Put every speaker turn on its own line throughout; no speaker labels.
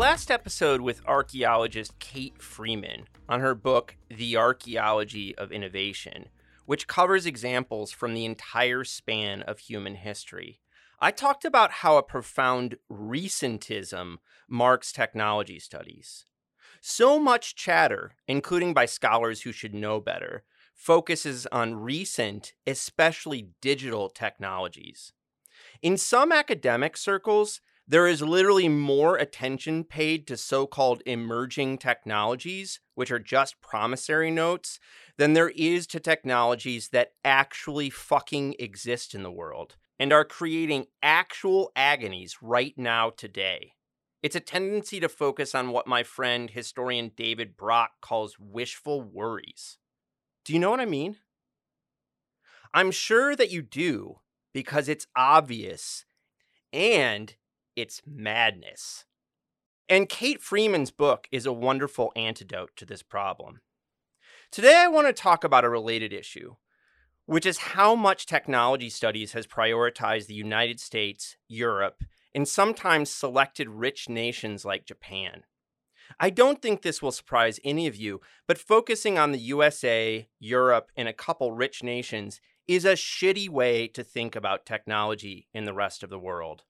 Last episode with archaeologist Kate Frieman on her book, The Archaeology of Innovation, which covers examples from the entire span of human history, I talked about how a profound recentism marks technology studies. So much chatter, including by scholars who should know better, focuses on recent, especially digital technologies. In some academic circles, there is literally more attention paid to so called emerging technologies, which are just promissory notes, than there is to technologies that actually fucking exist in the world and are creating actual agonies right now today. It's a tendency to focus on what my friend historian David Brock calls wishful worries. Do you know what I mean? I'm sure that you do because it's obvious and it's madness. And Kate Frieman's book is a wonderful antidote to this problem. Today, I want to talk about a related issue, which is how much technology studies has prioritized the United States, Europe, and sometimes selected rich nations like Japan. I don't think this will surprise any of you, but focusing on the USA, Europe, and a couple rich nations is a shitty way to think about technology in the rest of the world.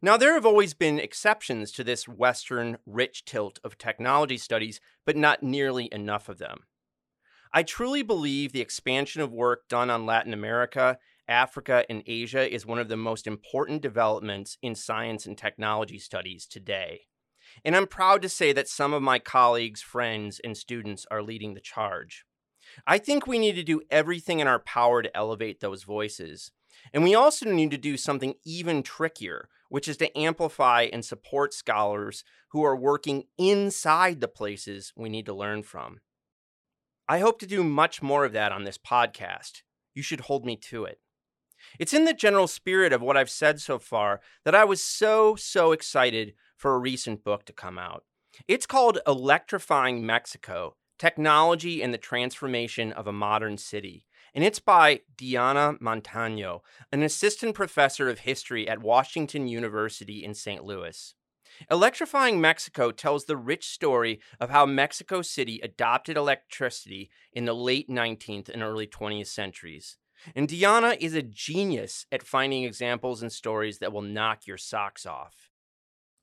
Now, there have always been exceptions to this Western rich tilt of technology studies, but not nearly enough of them. I truly believe the expansion of work done on Latin America, Africa, and Asia is one of the most important developments in science and technology studies today. And I'm proud to say that some of my colleagues, friends, and students are leading the charge. I think we need to do everything in our power to elevate those voices. And we also need to do something even trickier, which is to amplify and support scholars who are working inside the places we need to learn from. I hope to do much more of that on this podcast. You should hold me to it. It's in the general spirit of what I've said so far that I was so, so excited for a recent book to come out. It's called Electrifying Mexico Technology and the Transformation of a Modern City and it's by Diana Montaño, an assistant professor of history at Washington University in St. Louis. Electrifying Mexico tells the rich story of how Mexico City adopted electricity in the late 19th and early 20th centuries. And Diana is a genius at finding examples and stories that will knock your socks off.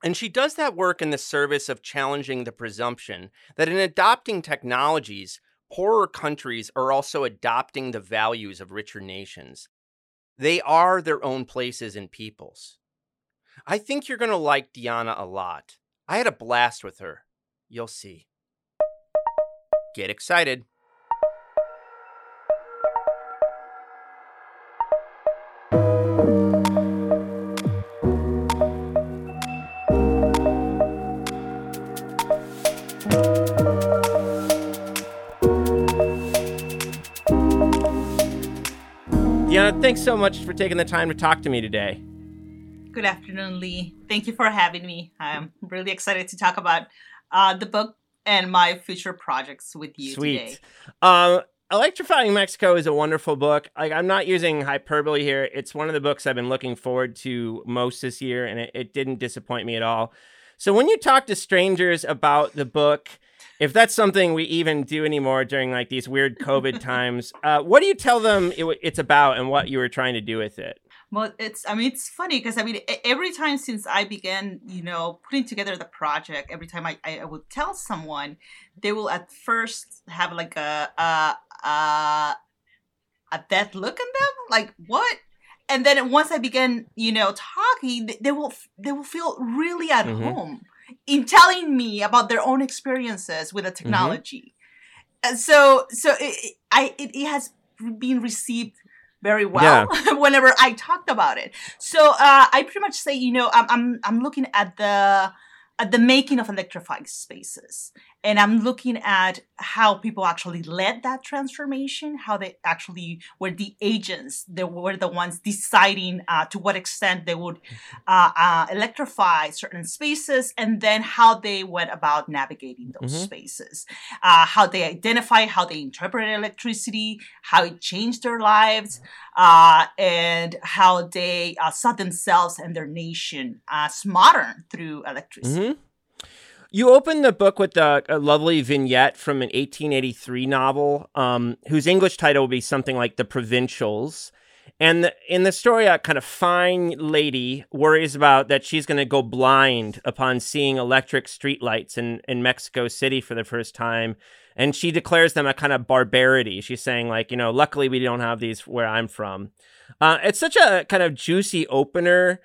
And she does that work in the service of challenging the presumption that in adopting technologies, poorer countries are also adopting the values of richer nations. They are their own places and peoples. I think you're going to like Diana a lot. I had a blast with her. You'll see. Get excited. Thanks so much for taking the time to talk to me today.
Good afternoon, Lee. Thank you for having me. I'm really excited to talk about uh, the book and my future projects with you
Sweet.
today.
Um, Electrifying Mexico is a wonderful book. Like I'm not using hyperbole here. It's one of the books I've been looking forward to most this year, and it, it didn't disappoint me at all. So when you talk to strangers about the book, if that's something we even do anymore during like these weird COVID times, uh, what do you tell them it, it's about and what you were trying to do with it?
Well, it's I mean it's funny because I mean every time since I began, you know, putting together the project, every time I, I would tell someone, they will at first have like a a a, a dead look in them, like what? And then once I begin, you know, talking, they, will they will feel really at
Mhm.
home in telling me about their own experiences with the technology. And so so it, I it, it has been received very well whenever I talked about it. So uh, I pretty much say, you know, I'm I'm I'm looking at the at the making of electrified spaces, and I'm looking at how people actually led that transformation, how they actually were the agents, they were the ones deciding uh, to what extent they would uh, uh, electrify certain spaces, and then how they went about navigating those
Mhm.
spaces, uh, how they identify, how they interpret electricity, how it changed their lives, uh, and how they uh, saw themselves and their nation as modern through electricity.
hmm You open the book with a, a lovely vignette from an 1883 novel, um, whose English title will be something like "The Provincials." And the, in the story, a kind of fine lady worries about that she's going to go blind upon seeing electric streetlights in, in Mexico City for the first time. And she declares them a kind of barbarity. She's saying, like, you know, luckily we don't have these where I'm from. Uh, it's such a kind of juicy opener.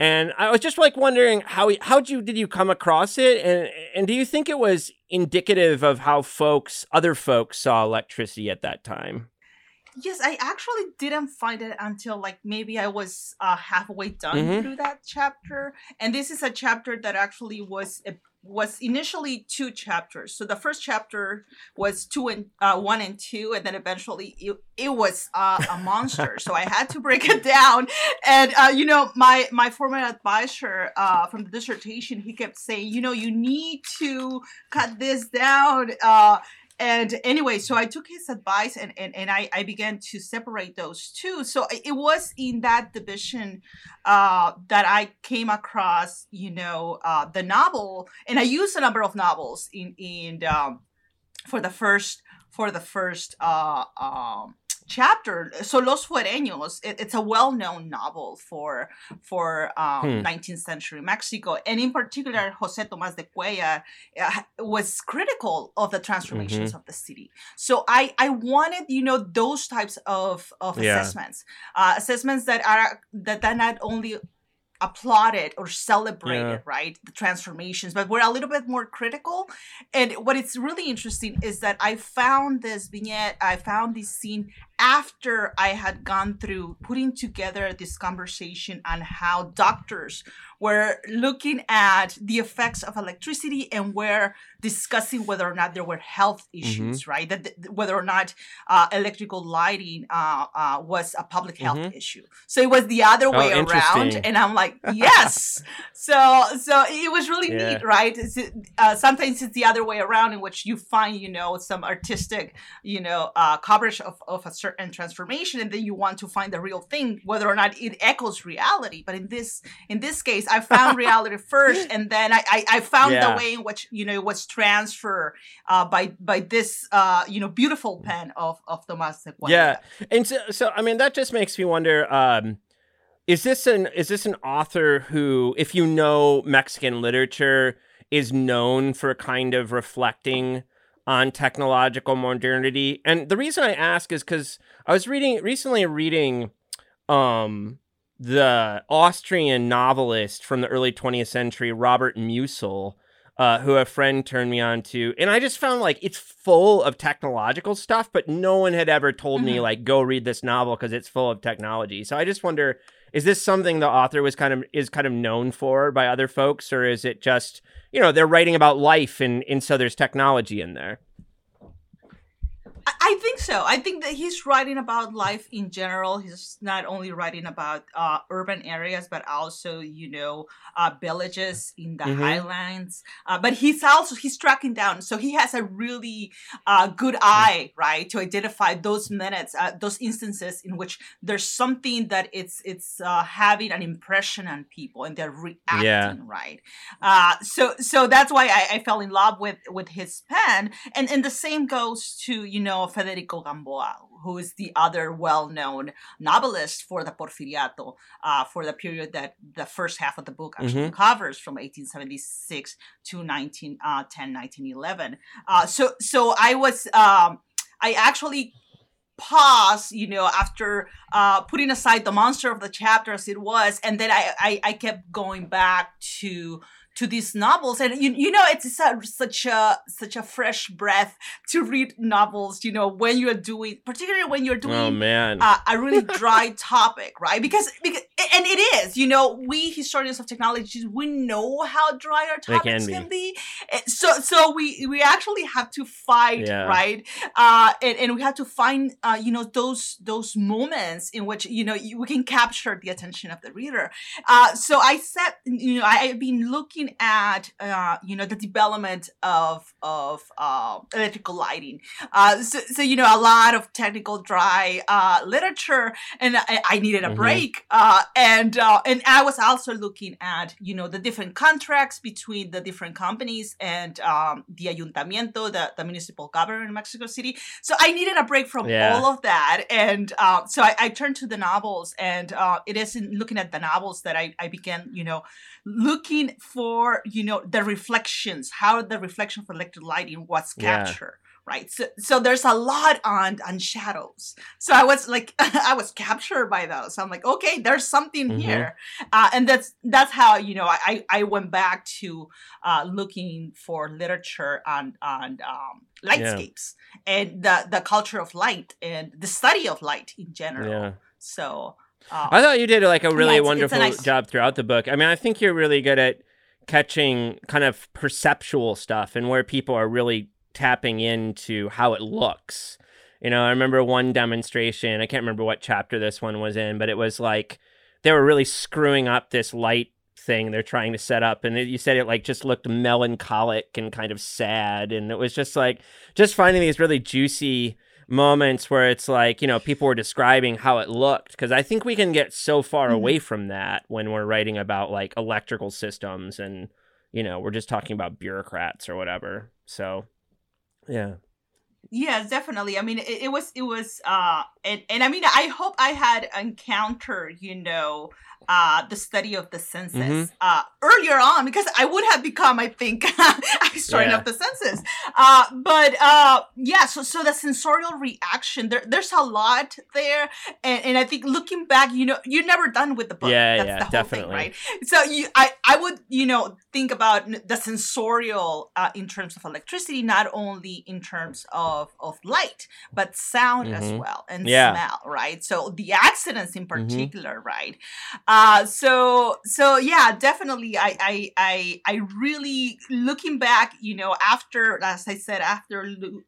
And I was just like wondering how how you did you come across it, and and do you think it was indicative of how folks, other folks, saw electricity at that time?
Yes, I actually didn't find it until like maybe I was uh, halfway done
Mhm.
through that chapter, and this is a chapter that actually was was initially two chapters. So the first chapter was two and uh, one and two, and then eventually it, it was uh, a monster. so I had to break it down, and uh, you know my my former advisor uh, from the dissertation he kept saying, you know, you need to cut this down. And anyway so i took his advice and, and, and I, I began to separate those two. So it was in that division uh, that i came across you know uh, the novel. And i used a number of novels in in um, for the first for the first uh, um, chapter so los fuereños it, it's a well-known novel for for um,
Hmm.
19th century mexico and in particular jose tomas de cuellar uh, was critical of the transformations of the city. So I I wanted you know those types of of
Yeah.
assessments, uh, assessments that are that that not only applauded or celebrated
Yeah.
right the transformations but we're a little bit more critical and what it's really interesting is that i found this vignette i found this scene after i had gone through putting together this conversation on how doctors were looking at the effects of electricity and were discussing whether or not there were health issues right? That th- whether or not uh, electrical lighting uh, uh, was a public health
Mhm.
issue. So it was the other
Oh,
way around and i'm like yes. So so it was really
Yeah.
neat right? It's, uh, sometimes it's the other way around in which you find you know some artistic you know uh, coverage of, of a certain transformation and then you want to find the real thing whether or not it echoes reality but in this in this case i found reality first and then i i, I found
Yeah.
the way in which you know it was transferred uh, by by this uh, you know beautiful pen of of tomas Cuellar.
Yeah, and so, so I mean that just makes me wonder. Um, is this an is this an author who, if you know Mexican literature, is known for kind of reflecting on technological modernity? And the reason I ask is because I was reading recently reading um the Austrian novelist from the early 20th century, Robert Musil, uh, who a friend turned me on to. And I just found like it's full of technological stuff, but no one had ever told mm-hmm. me like go read this novel because it's full of technology. So I just wonder, is this something the author was kind of is kind of known for by other folks, or is it just you know they're writing about life and and so there's technology in there?
I think so. I think that he's writing about life in general. He's not only writing about uh, urban areas, but also, you know, uh, villages in the mm-hmm. highlands. Uh, but he's also he's tracking down, so he has a really uh, good eye, right, to identify those minutes, uh, those instances in which there's something that it's it's uh, having an impression on people and they're reacting, yeah. right. so so that's why I, I fell in love with with his pen, and and the same goes to you know Federico Gamboa, who is the other well-known novelist for the Porfiriato, uh, for the period that the first half of the book actually mm-hmm. covers from 1876 to 1910, uh, 1911. Uh, so, so I was, um, I actually paused, you know, after uh, putting aside the monster of the chapter as it was, and then I, I, I kept going back to to these novels and you, you know it's a, such a such a fresh breath to read novels you know when you're doing particularly when you're oh, doing oh,
man.
Uh, a really dry topic right because because and it is you know we historians of technology we know how dry our topics can be. can be. Eh, so so we we actually have to fight yeah. right uh and, and we have to find uh you know those those moments in which you know we can capture the attention of the reader uh so i said you know i've been looking at uh, you know the development of of uh, electrical lighting. Uh, so, so, you know a lot of technical dry uh, literature, and I, I needed a mm-hmm. break. Uh, and uh, and I was also looking at you know the different contracts between the different companies and um, the ayuntamiento, the, the municipal government in Mexico City. So I needed a break from yeah. all of that, and so I, I, turned to the novels, and it is in looking at the novels that I, I began you know looking for you know the reflections how the reflection for electric lighting was captured yeah. right so so there's a lot on on shadows so i was like i was captured by those i'm like okay there's something mm-hmm. here uh, and that's that's how you know i i went back to uh, looking for literature on on um, lightscapes yeah. and the the culture of light and the study of light in general yeah. so
Oh. I thought you did like a really yeah, it's, wonderful it's a nice... job throughout the book. I mean, I think you're really good at catching kind of perceptual stuff and where people are really tapping into how it looks. You know, I remember one demonstration, I can't remember what chapter this one was in, but it was like they were really screwing up this light thing they're trying to set up and you said it like just looked melancholic and kind of sad and it was just like just finding these really juicy moments where it's like you know people were describing how it looked because i think we can get so far mm-hmm. away from that when we're writing about like electrical systems and you know we're just talking about bureaucrats or whatever. So yeah.
Yeah definitely. I mean it, it was it was uh and, and i mean i hope i had encountered you know uh, the study of the census mm-hmm. uh, earlier on because I would have become, I think, historian yeah. of the census. Uh, but uh, yeah, so so the sensorial reaction there, there's a lot there, and, and I think looking back, you know, you're never done with the book.
Yeah, That's yeah, the whole definitely. Thing, right?
So you, I, I would, you know, think about the sensorial uh, in terms of electricity, not only in terms of of light, but sound mm-hmm. as well and yeah. smell, right? So the accidents in mm-hmm. particular, mm-hmm. right? Uh, so so yeah, definitely. I I I I really looking back, you know, after as I said, after lo-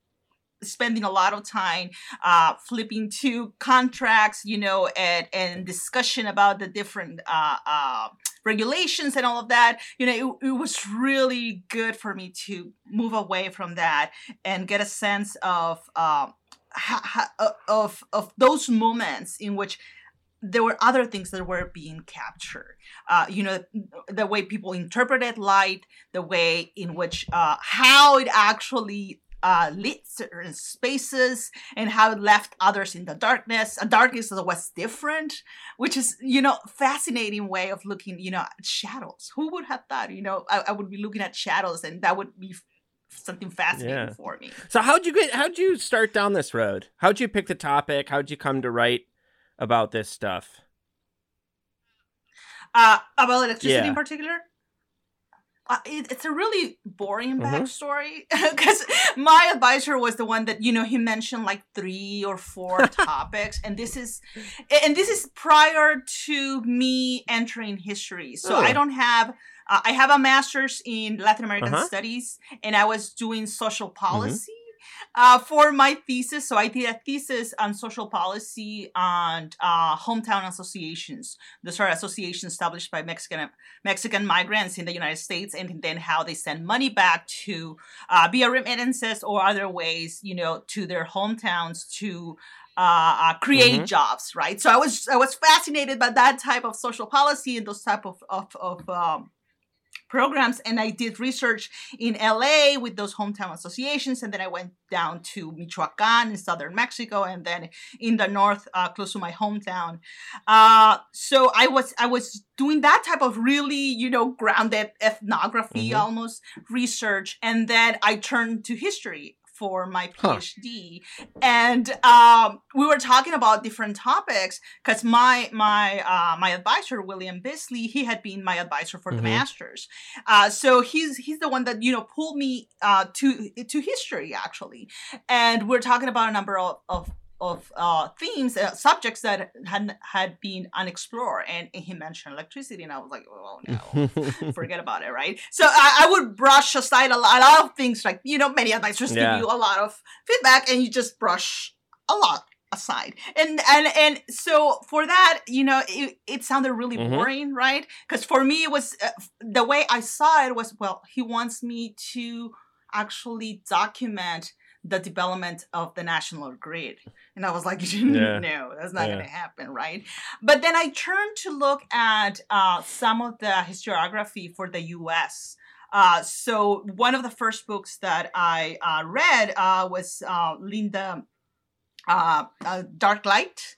spending a lot of time uh, flipping to contracts, you know, and and discussion about the different uh, uh, regulations and all of that. You know, it, it was really good for me to move away from that and get a sense of. Uh, of of those moments in which there were other things that were being captured. Uh, you know, the way people interpreted light, the way in which uh, how it actually uh, lit certain spaces and how it left others in the darkness. A darkness was different, which is, you know, fascinating way of looking, you know, at shadows. Who would have thought, you know, I, I would be looking at shadows and that would be something fascinating yeah. for me.
So how'd you get how'd you start down this road? How'd you pick the topic? How'd you come to write about this stuff?
Uh, about electricity yeah. in particular? Uh, it, it's a really boring mm-hmm. backstory because mm-hmm. my advisor was the one that you know he mentioned like three or four topics and this is and this is prior to me entering history so oh. i don't have uh, i have a master's in latin american uh-huh. studies and i was doing social mm-hmm. policy mm-hmm uh, for my thesis. So I did a thesis on social policy and uh, hometown associations. Those are associations established by Mexican Mexican migrants in the United States, and then how they send money back to uh, via remittances or other ways, you know, to their hometowns to uh, uh, create mm-hmm. jobs, right? So I was I was fascinated by that type of social policy and those type of of, of um, programs and I did research in LA with those hometown associations and then I went down to Michoacan in southern Mexico and then in the north uh, close to my hometown uh, so I was I was doing that type of really you know grounded ethnography mm-hmm. almost research and then I turned to history for my PhD, huh. and um, we were talking about different topics because my my uh, my advisor William Beezley he had been my advisor for mm-hmm. the masters, uh, so he's he's the one that you know pulled me uh, to to history actually, and we're talking about a number of, of of uh, themes, uh, subjects that had had been unexplored. And, he mentioned electricity, and I was like, oh no, forget about it, right? So I, I, would brush aside a lot, a lot of things, like you know, many advisors yeah. give you a lot of feedback, and you just brush a lot aside and and and so for that you know it, it sounded really mm-hmm. boring right because for me it was uh, the way i saw it was well he wants me to actually document the development of the national grid. And I was like, yeah. no, that's not yeah. going to happen, right? But then I turned to look at uh, some of the historiography for the US. Uh, so one of the first books that I uh, read uh, was uh, Linda uh, Dark Light.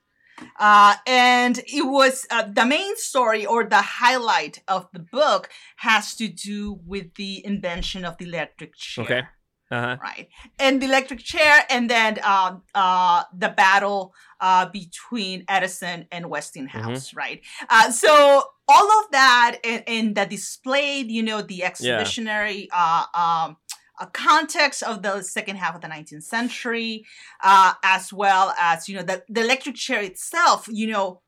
and it was the main story or the highlight of the book has to do with the invention of the electric chair. Okay uh-huh. right? And the electric chair, and then uh, uh, the battle uh, between Edison and Westinghouse, mm-hmm. right? Uh, so all of that and, and that displayed, you know, the exhibitionary yeah. uh, um, uh, context of the second half of the 19th century, uh, as well as, you know, the, the electric chair itself, you know,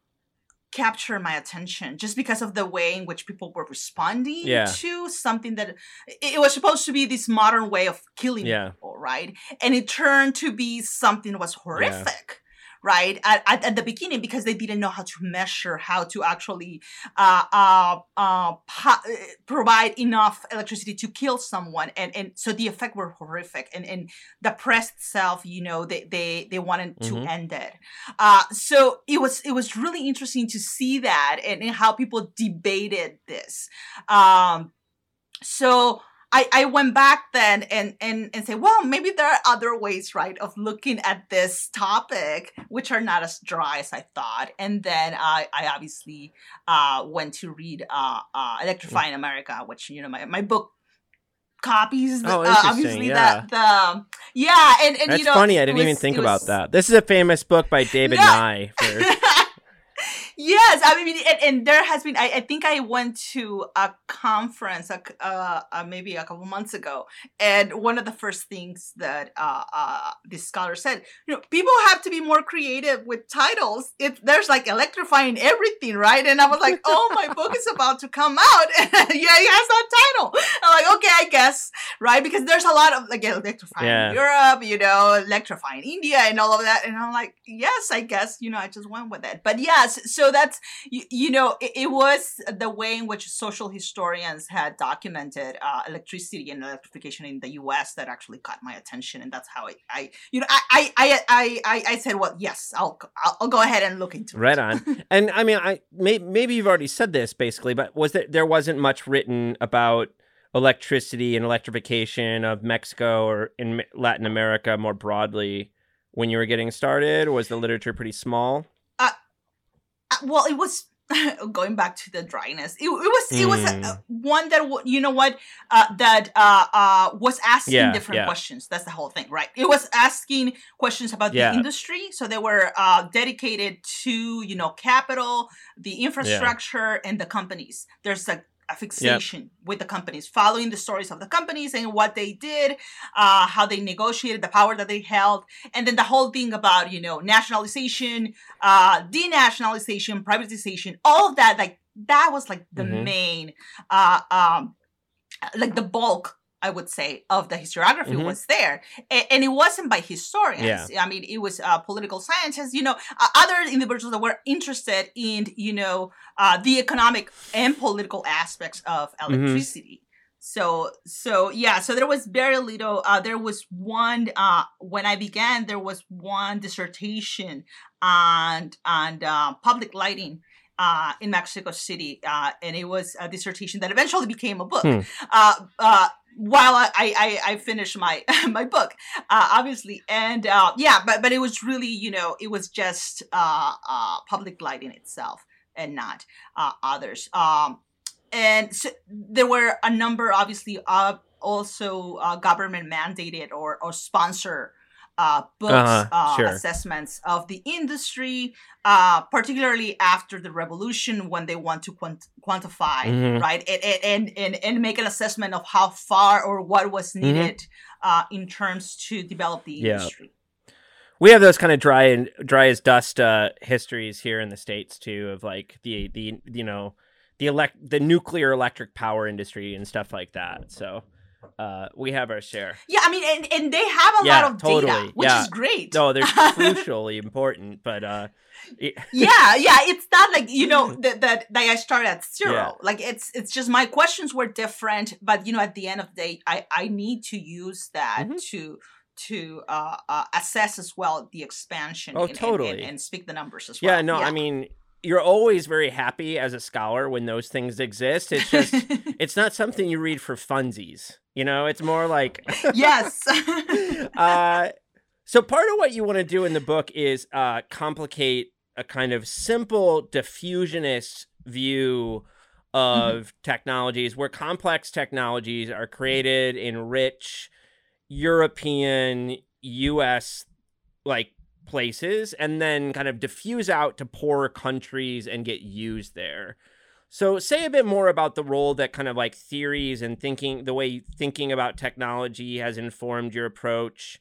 capture my attention just because of the way in which people were responding yeah. to something that it was supposed to be this modern way of killing yeah. people, right? And it turned to be something that was horrific right at, at, at, the beginning because they didn't know how to measure how to actually uh, uh, uh, po- provide enough electricity to kill someone. And and so the effect were horrific. And and the press itself you know they they they wanted mm-hmm. to end it. Uh, so it was it was really interesting to see that and, and how people debated this. Um, so I, I went back then and, and, and say, well, maybe there are other ways, right, of looking at this topic, which are not as dry as I thought. And then I, I obviously uh, went to read uh, uh, Electrifying America, which, you know, my, my book copies.
Oh, uh, obviously, yeah.
the, the yeah, and, and
That's
you know,
funny. I didn't was, even think about that. This is a famous book by David Nye. For...
Yes, I mean, and, and there has been. I, I, think I went to a conference, uh, uh, maybe a couple months ago, and one of the first things that uh, uh, this scholar said, you know, people have to be more creative with titles. If there's like electrifying everything, right? And I was like, oh, my book is about to come out, and yeah, it has that title. I'm like, okay, I guess, right? Because there's a lot of like electrifying yeah. Europe, you know, electrifying India, and all of that, and I'm like, yes, I guess, you know, I just went with it. But yes, so that's you, you know it, it, was the way in which social historians had documented uh, electricity and electrification in the U.S. that actually caught my attention, and that's how I, I you know I I I I, I said well yes I'll, I'll, go ahead and look into
right it. Right on. and I mean I may, maybe you've already said this basically, but was that there wasn't much written about electricity and electrification of Mexico or in Latin America more broadly when you were getting started? Was the literature pretty small?
Uh, uh well, it was going back to the dryness it, it was it was mm. a, one that you know what uh, that uh, uh, was asking yeah, different yeah. questions that's the whole thing right it was asking questions about yeah. the industry so they were uh, dedicated to you know capital the infrastructure and the companies there's a a fixation yep. with the companies, following the stories of the companies and what they did, uh, how they negotiated, the power that they held, and then the whole thing about you know nationalization, uh, denationalization, privatization, all of that. Like that was like the mm-hmm. main, uh, um, like the bulk I would say, of the historiography mm-hmm. was there. And, and, it wasn't by historians. Yeah. I mean, it was uh, political scientists, you know, uh, other individuals that were interested in, you know, uh, the economic and political aspects of mm-hmm. electricity. Mm-hmm. So, so yeah, so there was very little. Uh, there was one uh, when I began. There was one dissertation on on uh, public lighting uh, in Mexico City, uh, and it was a dissertation that eventually became a book. Hmm. Uh, uh while I, I, I finished my my book, uh, obviously, and uh, yeah, but but it was really you know it was just uh, uh, public lighting itself and not uh, others. Um, and so there were a number, obviously, of also government mandated or or sponsor uh, books, uh-huh, uh, sure. assessments of the industry, uh, particularly after the revolution when they want to quant- quantify, mm-hmm. right, and, and, and, and make an assessment of how far or what was mm-hmm. needed mm-hmm. in terms to develop the industry.
Yeah. We have those kind of dry and dry as dust uh, histories here in the states too, of like the the you know the elect the nuclear electric power industry and stuff like that. So uh, we have our share.
Yeah, I mean, and, and they have a yeah, lot of totally. data, which yeah. is great.
No, they're crucially important, but uh,
it... yeah, yeah, it's not like you know that that that I started at zero. Yeah. Like it's it's just my questions were different, but you know, at the end of the day, I I need to use that mm-hmm. to to uh, uh, assess as well the expansion.
Oh, and, totally,
and, and, and, speak the numbers as well.
Yeah, no, I mean you're always very happy as a scholar when those things exist. It's just it's not something you read for funsies. You know, it's more like
yes.
uh, so part of what you want to do in the book is uh, complicate a kind of simple diffusionist view of mm-hmm. technologies, where complex technologies are created in rich European, U.S. like places, and then kind of diffuse out to poorer countries and get used there. So, say a bit more about the role that kind of like theories and thinking, the way thinking about technology has informed your approach,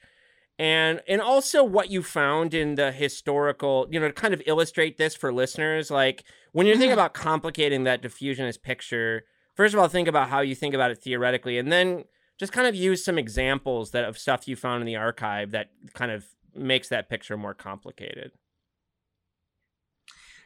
and and also what you found in the historical, you know, to kind of illustrate this for listeners. Like when you're thinking mm-hmm. about complicating that diffusionist picture, first of all, think about how you think about it theoretically, and then just kind of use some examples that of stuff you found in the archive that kind of makes that picture more complicated.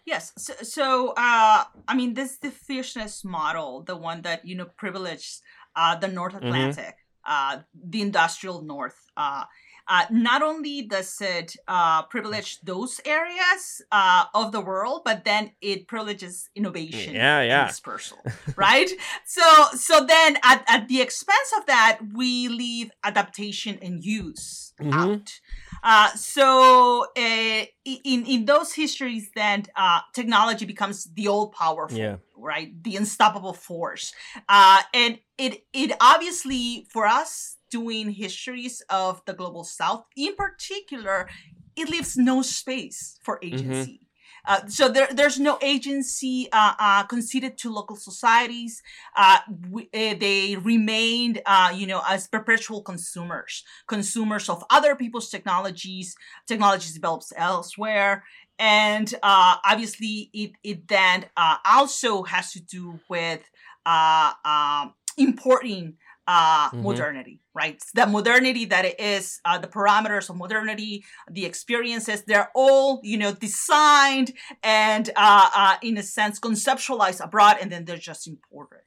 Yes. So, so uh, I mean, this the diffusionist model, the one that you know privileged uh, the North mm-hmm. Atlantic, mm-hmm. uh, the industrial North. Uh, uh, not only does it uh, privilege those areas uh, of the world, but then it privileges innovation
yeah, yeah.
and dispersal, right? so, so then at, at the expense of that, we leave adaptation and use mm-hmm. out. Uh, so uh, in in those histories, then uh, technology becomes the all powerful, yeah. right? The unstoppable force, uh, and it it obviously for us doing histories of the global south, in particular, it leaves no space for mm-hmm. agency. Mm-hmm. Uh, so there, there's no agency uh, uh, conceded to local societies. Uh, we, eh, they remained, you know, as perpetual consumers, consumers of other people's technologies, technologies developed elsewhere. And obviously, it, it then also has to do with um, importing uh, mm-hmm. modernity, right? The modernity that it is, uh, the parameters of modernity, the experiences, they're all, you know, designed and, uh, uh, in a sense, conceptualized abroad, and then they're just imported.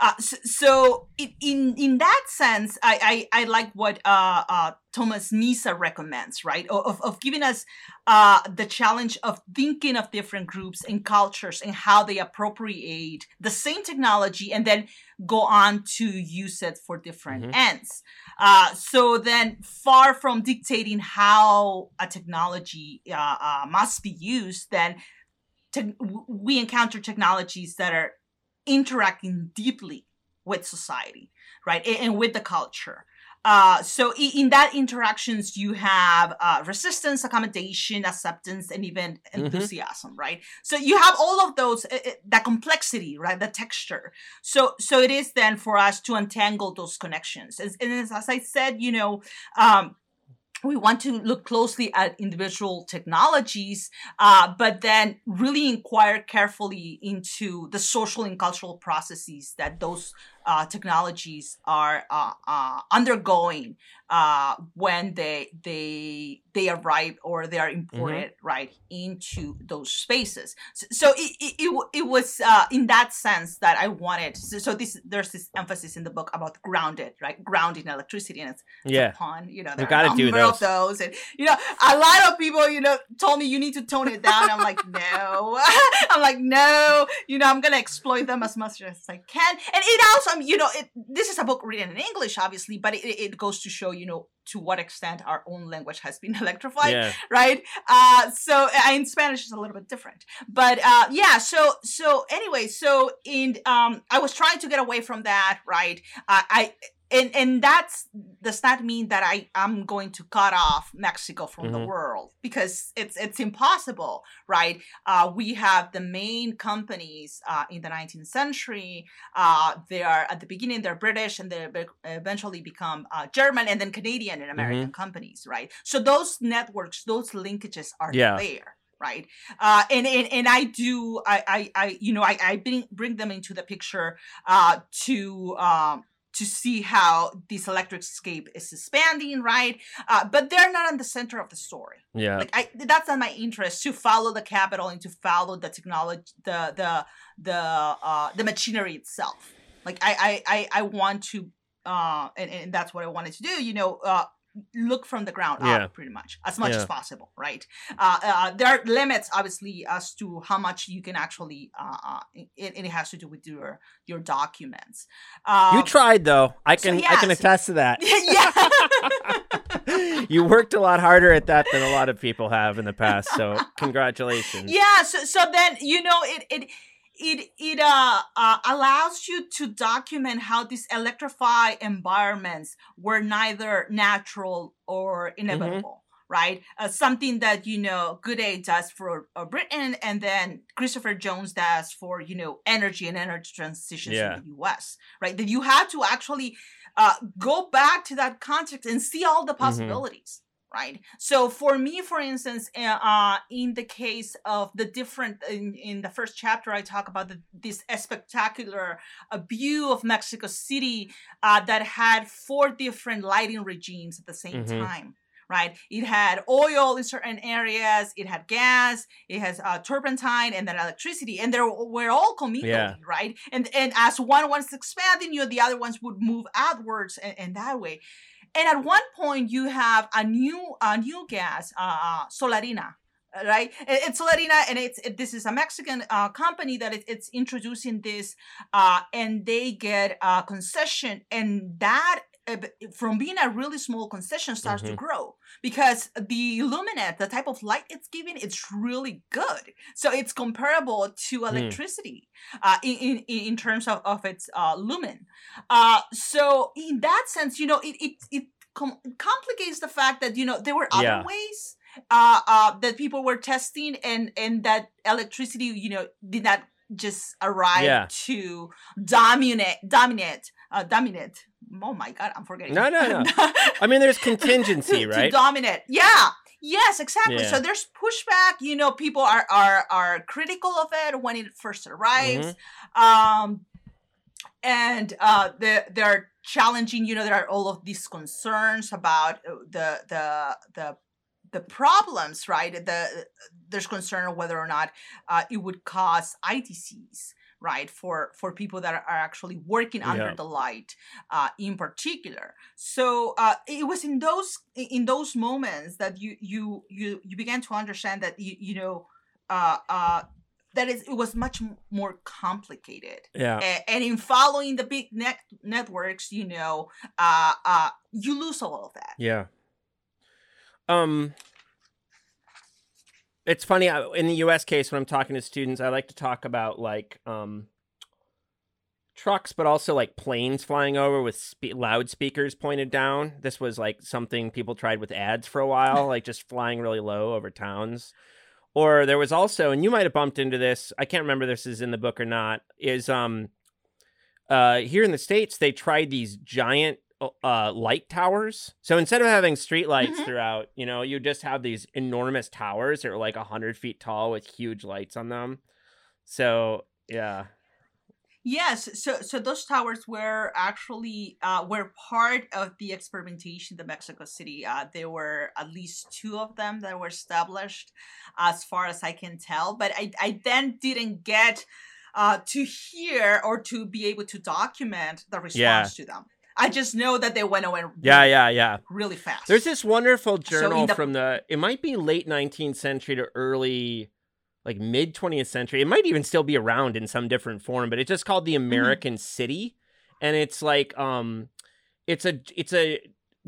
Uh, so, so in in that sense, I I, I like what uh, uh, Thomas Misa recommends, right? Of, of giving us uh, the challenge of thinking of different groups and cultures and how they appropriate the same technology and then go on to use it for different mm-hmm. ends. Uh, so then, far from dictating how a technology uh, uh, must be used, then te- we encounter technologies that are interacting deeply with society, right, and, and with the culture. Uh, so in that interactions, you have uh, resistance, accommodation, acceptance, and even mm-hmm. enthusiasm, mm-hmm. right? So you have all of those, uh, that complexity, right? The texture. So so it is then for us to untangle those connections. And, and as, as I said, you know, um, we want to look closely at individual technologies, uh, but then really inquire carefully into the social and cultural processes that those uh, technologies are uh, uh undergoing uh, when they they they arrive or they are mm-hmm. imported mm-hmm. right into those spaces. So, so it, it, it, it was uh, in that sense that I wanted. So, so, this there's this emphasis in the book about grounded, right? Grounding electricity, and it's,
yeah,
pun. You know,
there got to do those.
Of those, and you know, a lot of people, you know, told me you need to tone it down. I'm like, no, I'm like, no, you know, I'm gonna exploit them as much as I can, and it also, you know, it, this is a book written in English, obviously, but it, it goes to show you know to what extent our own language has been electrified yeah. right? Uh so uh, in spanish is a little bit different. But uh yeah so so anyway so in um i was trying to get away from that right? Uh, i and and that's does not mean that I am going to cut off Mexico from mm-hmm. the world because it's it's impossible, right? Uh, we have the main companies uh, in the 19th century. Uh, they are at the beginning they're British and they eventually become uh, German and then Canadian and American mm-hmm. companies, right? So those networks, those linkages are yeah. there right uh and, and and i do i i, I you know i i bring bring them into the picture uh to um to see how this electric escape is expanding, right? Uh, but they're not on the center of the story.
Yeah,
like I, that's not my interest to follow the capital and to follow the technology, the the the uh, the machinery itself. Like I I I, I want to, uh, and, and that's what I wanted to do. You know, uh, look from the ground yeah. up pretty much as much yeah. as possible right uh, uh, there are limits obviously as to how much you can actually uh, uh it, it has to do with your your documents
um, you tried though i can so yes. i can attest to that
yeah
you worked a lot harder at that than a lot of people have in the past so congratulations
yeah so so then you know it it it it uh, uh, allows you to document how these electrified environments were neither natural or inevitable. Mm-hmm. Right, uh, something that you know Gooday does for uh, Britain, and then Christopher Jones does for you know energy and energy transitions yeah. in the U.S. Right, that you have to actually uh, go back to that context and see all the mm-hmm. possibilities. Mm-hmm right so for me for instance uh, uh, in the case of the different in, in the first chapter i talk about the, this spectacular uh, view of mexico city uh, that had four different lighting regimes at the same mm-hmm. time right it had oil in certain areas it had gas it has uh, turpentine and then electricity and they were all commingled yeah. right and and as one was expanding you the other ones would move outwards and, and that way and at one point, you have a new a new gas, uh, uh Solarina, right? It's Solarina, and it's it, this is a Mexican uh, company that it, it's introducing this, uh, and they get a concession, and that uh, from being a really small concession starts mm-hmm. to grow because the illuminate the type of light it's giving it's really good so it's comparable to mm. electricity mm. uh, in, in in terms of, of its uh, lumen uh, so in that sense you know it it, it com- complicates the fact that you know there were other yeah. ways uh, uh, that people were testing and and that electricity you know did not just arrive yeah. to dominate dominate uh, dominate. Oh my god i'm forgetting.
No no no. I mean there's contingency
to,
right? to
dominate. Yeah. Yes exactly. Yeah. so there's pushback. You know people are are are critical of it when it first arrives. Mm-hmm. um and uh they're, they're challenging you know there are all of these concerns about uh, the the the the problems right? The there's concern of whether or not uh, it would cause itcs right for for people that are actually working yeah. under the light uh, in particular. So uh, it was in those in those moments that you you you you began to understand that you you know uh, uh, that is it was much more complicated.
Yeah.
And, and in following the big net networks you know uh uh you lose all of that.
Yeah. Um it's funny in the us case when i'm talking to students i like to talk about like um trucks but also like planes flying over with spe- loudspeakers pointed down this was like something people tried with ads for a while like just flying really low over towns or there was also, and you might have bumped into this. I can't remember this is in the book or not. Is um, uh, here in the states they tried these giant uh light towers. So instead of having street lights mm-hmm. throughout, you know, you just have these enormous towers that are like a hundred feet tall with huge lights on them. So yeah.
Yes, so so those towers were actually uh, were part of the experimentation in Mexico City. Uh, there were at least two of them that were established, as far as I can tell. But I I then didn't get uh, to hear or to be able to document the response yeah. to them. I just know that they went away. Really,
yeah, yeah, yeah.
Really fast.
There's this wonderful journal so the- from the. It might be late 19th century to early like mid 20th century. It might even still be around in some different form, but it's just called the mm-hmm. American mm-hmm. City, and it's like um, it's a it's a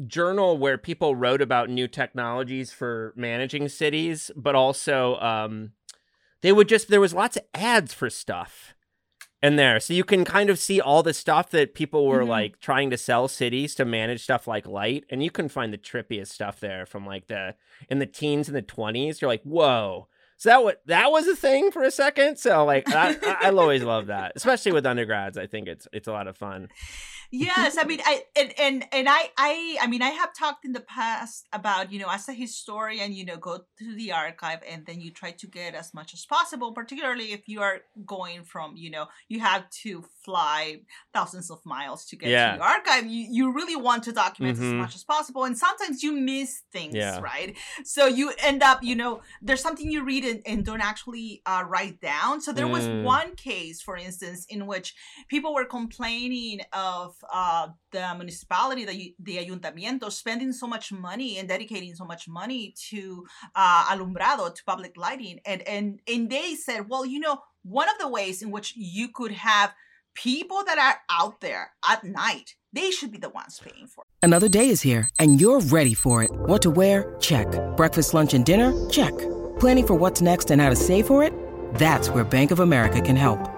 journal where people wrote about new technologies for managing cities, but also um, they would just there was lots of ads for stuff in there, so you can kind of see all the stuff that people were mm-hmm. like trying to sell cities to manage stuff like light, and you can find the trippiest stuff there from like the in the teens and the twenties. You're like, whoa so that what that was a thing for a second. So like I, I'll always love that, especially with undergrads. I think it's it's a lot of fun
yes i mean i and, and and i i i mean i have talked in the past about you know as a historian you know go to the archive and then you try to get as much as possible particularly if you are going from you know you have to fly thousands of miles to get yeah. to the archive you, you really want to document mm-hmm. as much as possible and sometimes you miss things yeah. right so you end up you know there's something you read and, and don't actually uh, write down so there mm. was one case for instance in which people were complaining of uh, the municipality, the, the ayuntamiento, spending so much money and dedicating so much money to uh, alumbrado, to public lighting. And, and, and they said, well, you know, one of the ways in which you could have people that are out there at night, they should be the ones paying for it.
Another day is here and you're ready for it. What to wear? Check. Breakfast, lunch, and dinner? Check. Planning for what's next and how to save for it? That's where Bank of America can help.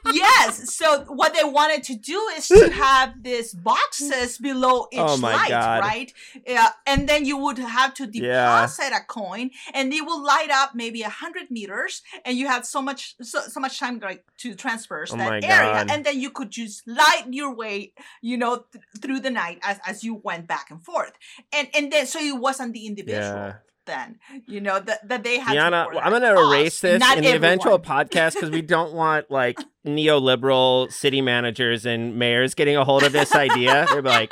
yes. So what they wanted to do is to have these boxes below each oh light, God. right? Yeah, and then you would have to deposit yeah. a coin, and it will light up maybe a hundred meters, and you have so much so, so much time like to transverse oh that area, and then you could just light your way, you know, th- through the night as as you went back and forth, and and then so it wasn't the individual. Yeah then you know that that they have
Diana, i'm gonna erase this Not in the everyone. eventual podcast because we don't want like neoliberal city managers and mayors getting a hold of this idea they're like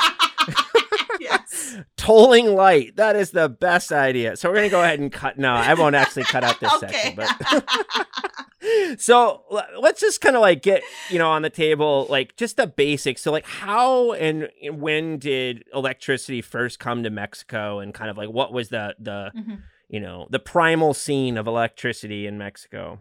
yes. tolling light that is the best idea so we're gonna go ahead and cut no i won't actually cut out this okay. section but so let's just kind of like get you know on the table like just the basics so like how and when did electricity first come to mexico and kind of like what was the the mm-hmm. you know the primal scene of electricity in mexico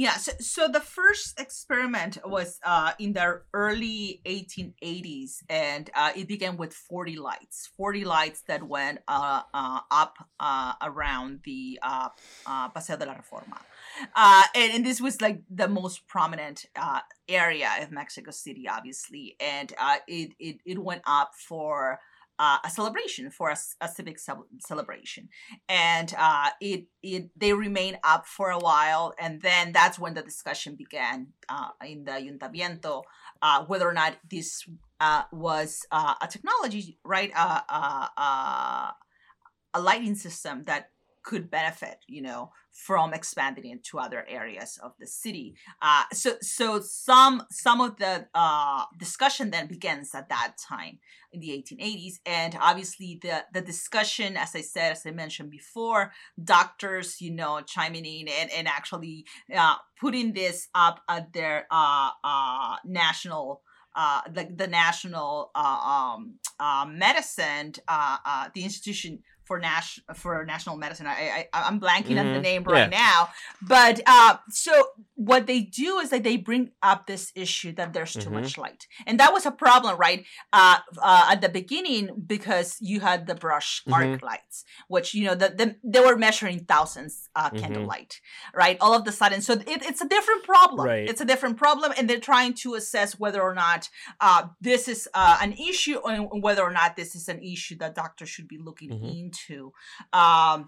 yeah, so, so the first experiment was uh, in the early 1880s, and uh, it began with 40 lights, 40 lights that went uh, uh up uh, around the uh, Paseo de la Reforma. And, and, this was like the most prominent area of Mexico City, obviously, and it, it, it went up for uh, a celebration for a, a civic celebration, and uh, it it they remain up for a while, and then that's when the discussion began uh, in the ayuntamiento uh, whether or not this uh, was uh, a technology, right? A lighting system that could benefit, you know, from expanding into other areas of the city. Uh, so, so some some of the uh, discussion then begins at that time in the 1880s, and obviously the the discussion, as I said, as I mentioned before, doctors, you know, chiming in and and actually uh, putting this up at their uh, uh, national uh, like the national uh, um, medicine, the institution for Nash for national medicine. I, I I'm blanking mm-hmm. on the mm-hmm. name right yeah. now, but uh, so what they do is that they bring up this issue that there's too mm-hmm. much light, and that was a problem, right? Uh, uh, at the beginning because you had the brush arc mm-hmm. lights, which you know the, the they were measuring thousands uh, candlelight, mm-hmm. right? All of the sudden, so it, it's a different problem. Right. It's a different problem, and they're trying to assess whether or not uh, this is uh, an issue, and whether or not this is an issue that doctors should be looking mm-hmm. into to. Um,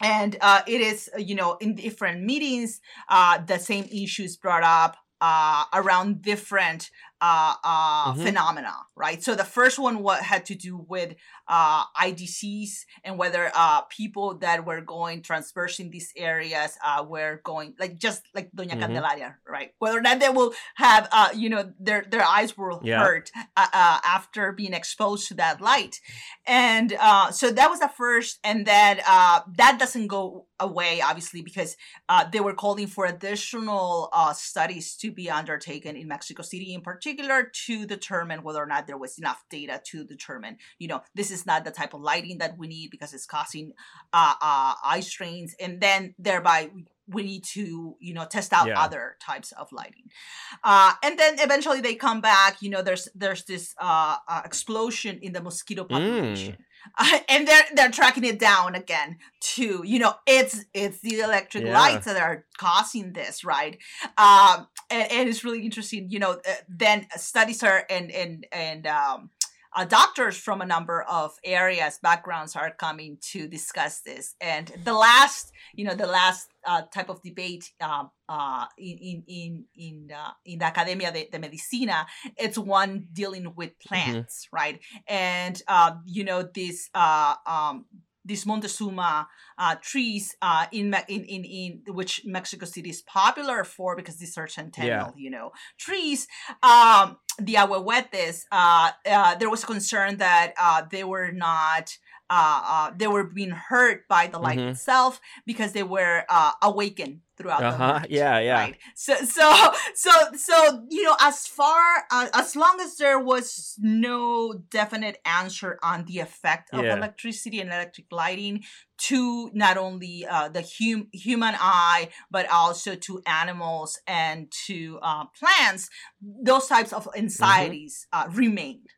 and uh, it is, you know, in different meetings, uh, the same issues brought up uh, around different uh, uh, mm-hmm. phenomena, right? So the first one what had to do with uh, IDCs and whether uh, people that were going transversing these areas uh, were going like just like Doña mm-hmm. Candelaria, right? Whether or not they will have, uh, you know, their their eyes will yeah. hurt uh, uh, after being exposed to that light, and uh, so that was the first, and then uh, that doesn't go away obviously because uh, they were calling for additional uh, studies to be undertaken in Mexico City in particular particular to determine whether or not there was enough data to determine, you know, this is not the type of lighting that we need because it's causing uh, uh, eye strains, and then thereby we need to you know test out yeah. other types of lighting uh, and then eventually they come back you know there's there's this uh, uh, explosion in the mosquito mm. population mm. Uh, and they're they're tracking it down again to you know it's it's the electric yeah. lights that are causing this right um and, and it's really interesting you know uh, then studies are and and and um uh, doctors from a number of areas backgrounds are coming to discuss this and the last you know the last uh, type of debate um, uh, in in in uh, in the Academia de, de, Medicina, it's one dealing with mm-hmm. plants, mm-hmm. right? And uh, you know this uh, um, these Montezuma uh, trees uh, in, in in in which Mexico City is popular for because these are centennial, yeah. you know, trees. Um, the ahuehuetes, uh, uh, there was concern that uh, they were not uh, uh, they were being hurt by the light mm-hmm. itself because they were uh, awakened throughout uh-huh. the night.
Yeah, yeah.
Right. So, so, so, so you know, as far uh, as long as there was no definite answer on the effect of yeah. electricity and electric lighting to not only uh, the hum- human eye but also to animals and to uh, plants, those types of mm-hmm. anxieties mm-hmm. remained.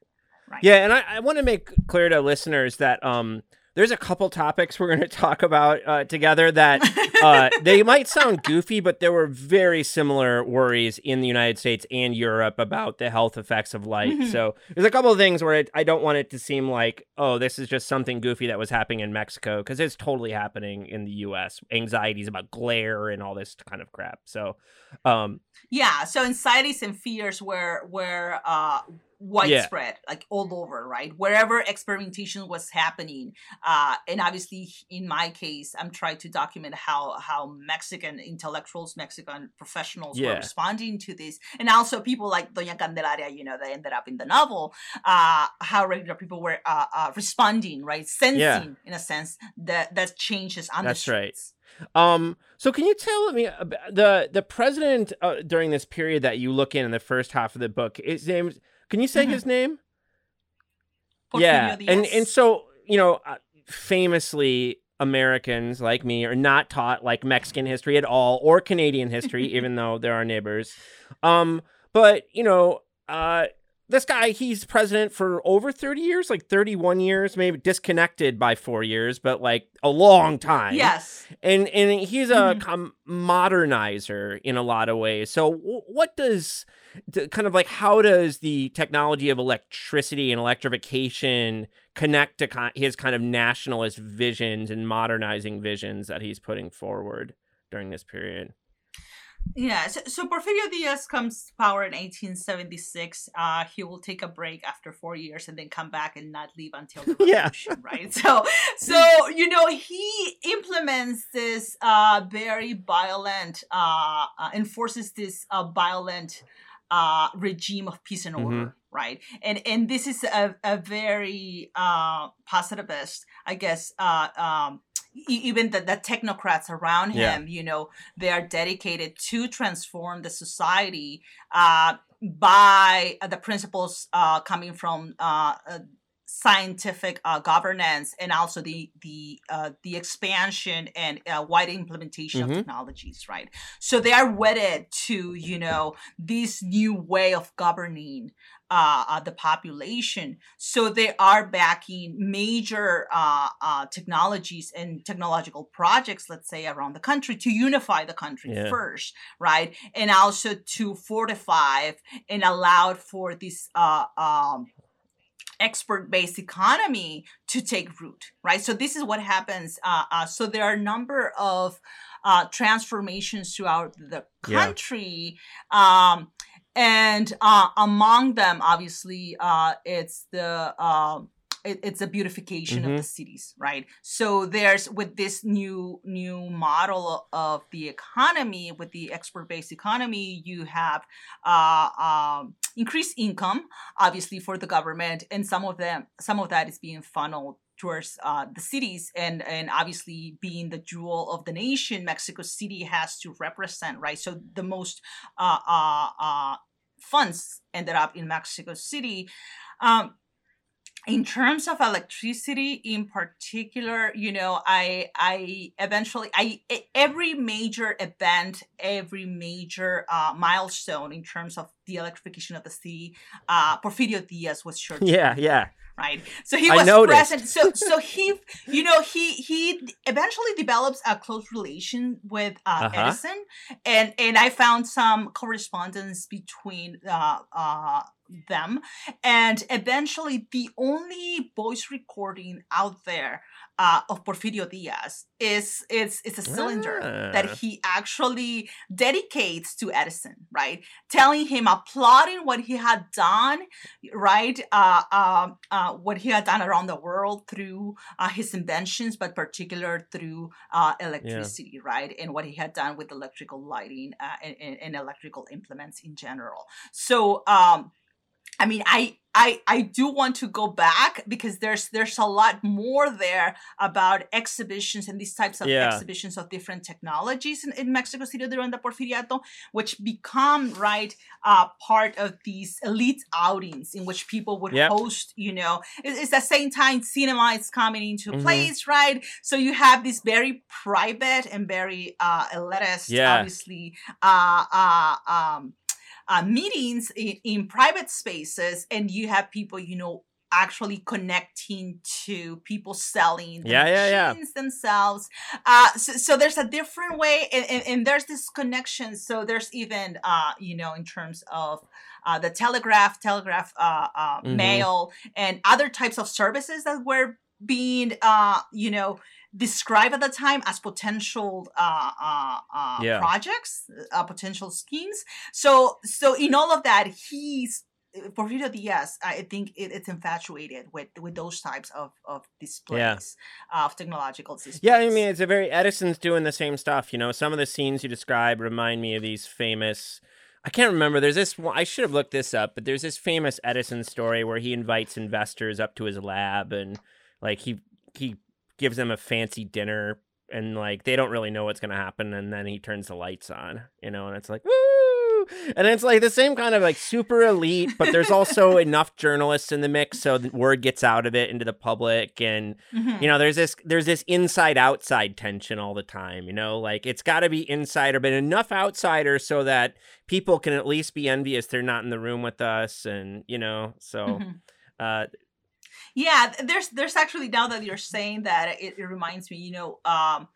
Right. Yeah, and I, I want to make clear to listeners that um, there's a couple topics we're going to talk about uh, together that uh, they might sound goofy, but there were very similar worries in the United States and Europe about the health effects of light. Mm-hmm. So there's a couple of things where it, I don't want it to seem like, oh, this is just something goofy that was happening in Mexico, because it's totally happening in the U.S. Anxieties about glare and all this kind of crap. So, um,
yeah, so anxieties and fears were were uh, widespread yeah. like all over right wherever experimentation was happening uh and obviously in my case i'm trying to document how how mexican intellectuals mexican professionals yeah. were responding to this and also people like doña candelaria you know that ended up in the novel uh how regular people were uh, uh responding right sensing yeah. in a sense that that changes on
that's
the streets.
right um, so can you tell me the the president uh, during this period that you look in in the first half of the book? His name can you say mm-hmm. his name? yeah, and and so you know, uh, famously, Americans like me are not taught like Mexican history at all or Canadian history, even though they're our neighbors. Um, but you know, uh, this guy, he's president for over 30 years, like 31 years, maybe disconnected by four years, but like a long time.
Yes.
And and he's a mm-hmm. modernizer in a lot of ways. So what does kind of like how does the technology of electricity and electrification connect to his kind of nationalist visions and modernizing visions that he's putting forward during this period?
Yeah, so, so Porfirio Diaz comes to power in 1876. Uh, he will take a break after four years and then come back and not leave until the revolution, yeah. right? So, so you know, he implements this uh, very violent, uh, uh enforces this uh, violent uh, regime of peace and order. Mm-hmm right and and this is a, a very uh positivist i guess uh um even the, the technocrats around him yeah. you know they are dedicated to transform the society uh by the principles uh coming from uh, uh scientific uh, governance and also the the uh, the expansion and uh, wide implementation mm-hmm. of technologies right so they are wedded to you know this new way of governing uh, uh, the population. So they are backing major uh, uh, technologies and technological projects, let's say, around the country to unify the country yeah. first, right? And also to fortify and allow for this uh, um, expert-based economy to take root, right? So this is what happens. Uh, uh, so there are a number of uh, transformations throughout the country. Yeah. Um, and uh, among them, obviously, uh, it's the uh, it, it's a beautification mm-hmm. of the cities, right? So there's with this new new model of the economy, with the export based economy, you have uh, um, increased income, obviously, for the government, and some of them some of that is being funneled towards uh, the cities and and obviously being the jewel of the nation mexico city has to represent right? So the most uh, uh, uh, funds ended up in mexico city. Um, in terms of electricity in particular you know i i eventually i every major event every major uh, milestone in terms of the electrification of the city uh porfirio diaz was sure
yeah yeah
right? So he was present. So so he, you know, he he eventually develops a close relation with uh, uh-huh. Edison, and and I found some correspondence between uh, uh, them, and eventually the only voice recording out there uh, of Porfirio Diaz is it's it's a cylinder ah. that he actually dedicates to Edison, right? Telling him, applauding what he had done, right? Uh, uh, uh what he had done around the world through uh, his inventions, but particular through uh, electricity, yeah. right? And what he had done with electrical lighting and, and, electrical implements in general. So. Um, I mean, I I I do want to go back because there's there's a lot more there about exhibitions and these types of yeah. exhibitions of different technologies in, in, Mexico City during the Porfiriato, which become right uh, part of these elite outings in which people would yep. host. You know, it, it's the same time cinema is coming into mm-hmm. place, right? So you have this very private and very uh, elitist, yeah. obviously. Uh, uh, um, uh, meetings in, in private spaces and you have people you know actually connecting to people selling the yeah, yeah, machines yeah. themselves. Uh, so, so, there's a different way, and, and, and, there's this connection. So there's even, uh, you know, in terms of uh, the telegraph, telegraph uh, uh, mm-hmm. mail, and other types of services that were being, uh, you know, described at the time as potential uh, uh, uh, yeah. projects, uh, potential schemes. So, so in all of that, he's Porfirio Diaz, I think it, it's infatuated with with those types of of displays yeah. of technological displays.
Yeah, I mean, it's a very Edison's doing the same stuff. You know, some of the scenes you describe remind me of these famous. I can't remember. There's this. I should have looked this up, but there's this famous Edison story where he invites investors up to his lab and like he he gives them a fancy dinner and like they don't really know what's gonna happen and then he turns the lights on you know and it's like woo and it's like the same kind of like super elite but there's also enough journalists in the mix so the word gets out of it into the public and mm-hmm. you know there's this there's this inside outside tension all the time you know like it's got to be insider but enough outsiders so that people can at least be envious they're not in the room with us and you know so mm-hmm. uh
yeah, there's there's actually now that you're saying that it, it reminds me, you know, um,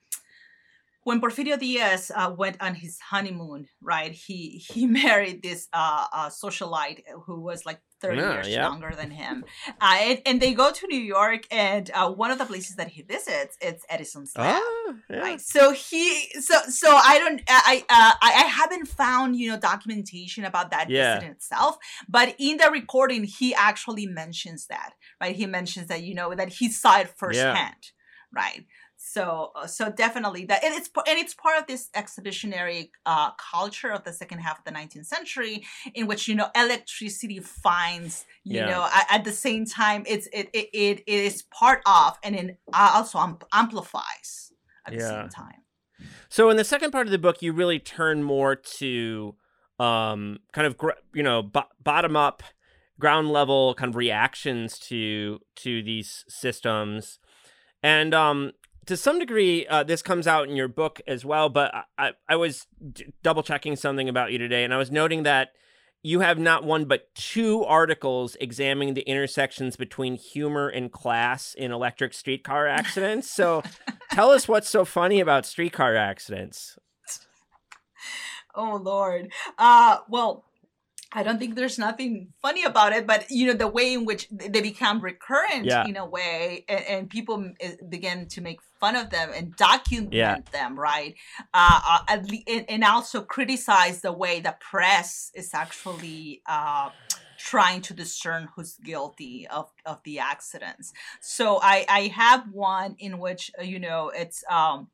when Porfirio Diaz uh, went on his honeymoon, right? He he married this uh, uh, socialite who was like 30 years yep. younger than him. Uh, and, and, they go to New York, and uh, one of the places that he visits it's Edison's lab. Oh, yeah. Right. So he, so so I don't, I uh, I haven't found you know documentation about that yeah. visit itself, but in the recording he actually mentions that. Right. He mentions that you know that he saw it firsthand. Yeah. Right so uh, so definitely that and it's and it's part of this exhibitionary uh, culture of the second half of the 19th century in which you know electricity finds you yeah. know at, at, the same time it's it it, it, it is part of and it also amplifies at yeah. the same time
so in the second part of the book you really turn more to um kind of you know b- bottom up ground level kind of reactions to to these systems and um to some degree, uh, this comes out in your book as well. But I, I was d- double checking something about you today, and I was noting that you have not one but two articles examining the intersections between humor and class in electric streetcar accidents. So tell us what's so funny about streetcar accidents.
Oh Lord. Uh well, I don't think there's nothing funny about it, but you know the way in which they become recurrent yeah. in a way, and, and, people eh, begin to make fun of them and document yeah. them, right? Uh, uh, and also criticize the way the press is actually uh, trying to discern who's guilty of of the accidents. So I I have one in which uh, you know it's um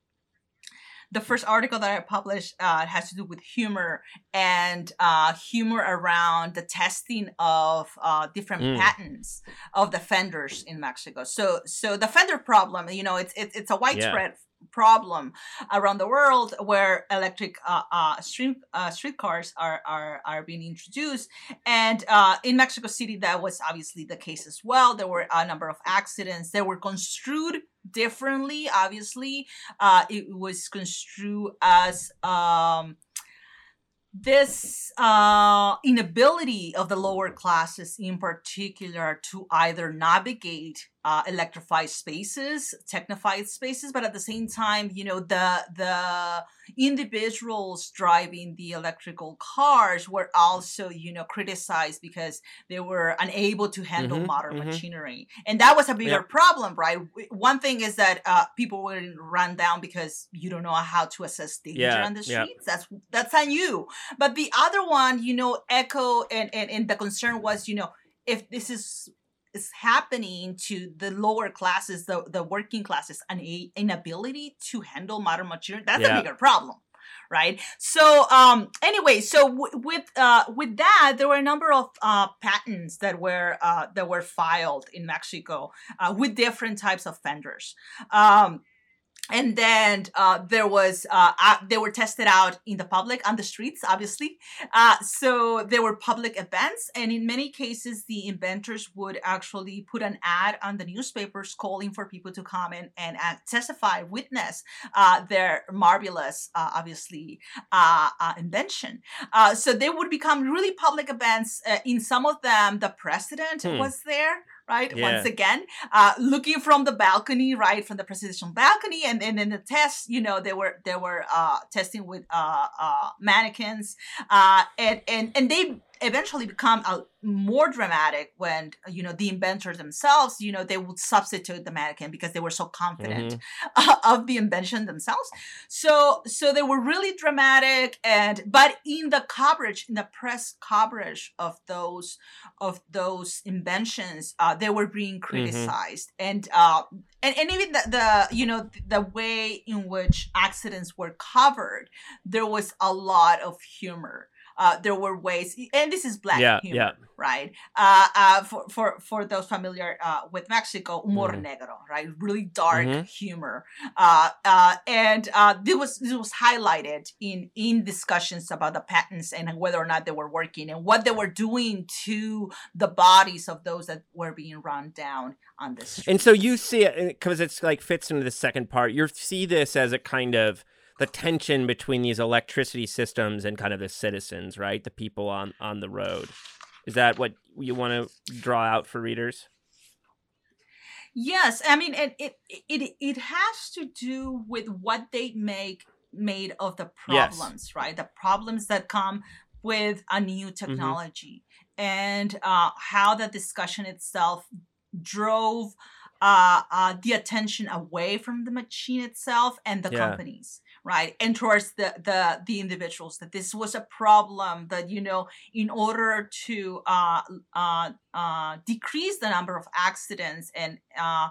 the first article that I published uh, has to do with humor and uh, humor around the testing of uh, different mm. patents of the fenders in Mexico. So, so the fender problem, you know, it's it's, it's a widespread. Yeah problem around the world where electric uh, uh, street uh, streetcars are, are are being introduced, and uh, in Mexico City that was obviously the case as well. There were a number of accidents. They were construed differently. Obviously, uh, it was construed as um, this uh, inability of the lower classes in particular to either navigate uh, electrified spaces, technified spaces, but at the same time, you know, the the individuals driving the electrical cars were also, you know, criticized because they were unable to handle mm-hmm, modern mm-hmm. machinery, and that was a bigger yeah. problem, right? One thing is that uh, people were run down because you don't know how to assess danger yeah, on the streets. That's that's on you. But the other one, you know, echo and, and and the concern was, you know, if this is is happening to the lower classes, the, the working classes, an inability to handle modern material. That's yeah. a bigger problem right so um anyway so w- with uh with that there were a number of uh patents that were uh that were filed in mexico uh, with different types of fenders um and then uh, there was uh, uh, they were tested out in the public on the streets obviously uh, so there were public events and in many cases the inventors would actually put an ad on the newspapers calling for people to come in and uh, testify witness uh, their marvelous obviously invention so they would become really public events in some of them the president hmm. was there right? Yeah. Once again, uh, looking from the balcony, right, from the presidential balcony, and then in the test, you know, they were they were uh, testing with uh, uh, mannequins, uh, and and and they eventually become a, more dramatic when you know the inventors themselves you know they would substitute the mannequin because they were so confident mm-hmm. of the invention themselves so so they were really dramatic and but in the coverage in the press coverage of those of those inventions uh, they were being mm-hmm. criticized mm-hmm. and uh and, and even the, the you know the way in which accidents were covered there was a lot of humor uh, there were ways, and this is black yeah, humor, yeah. right? Uh, uh, for, for for those familiar uh, with Mexico, humor mm. negro, right? Really dark mm-hmm. humor, uh, uh, and uh, this was this was highlighted in in discussions about the patents and whether or not they were working and what they were doing to the bodies of those that were being run down on this.
And so you see it because it's like fits into the second part. You see this as a kind of the tension between these electricity systems and kind of the citizens, right? The people on on the road. Is that what you want to draw out for readers?
Yes, I mean it it it, it has to do with what they make made of the problems, yes. right? The problems that come with a new mm-hmm. technology. Mm-hmm and uh, how the discussion itself drove uh, uh, the attention away from the machine itself and the yeah. companies right and towards the the the individuals that this was a problem that you know in order to uh uh uh decrease the number of accidents and uh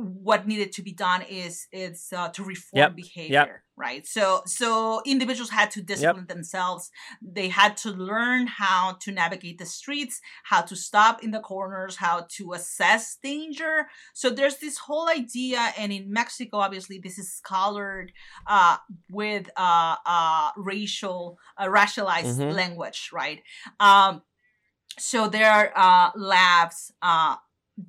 what needed to be done is is uh, to reform yep. behavior yep. right so so individuals had to discipline yep. themselves they had to learn how to navigate the streets how to stop in the corners how to assess danger so there's this whole idea and in mexico obviously this is colored uh, with uh, uh, racial uh, racialized mm-hmm. language right um, so there are uh, labs uh,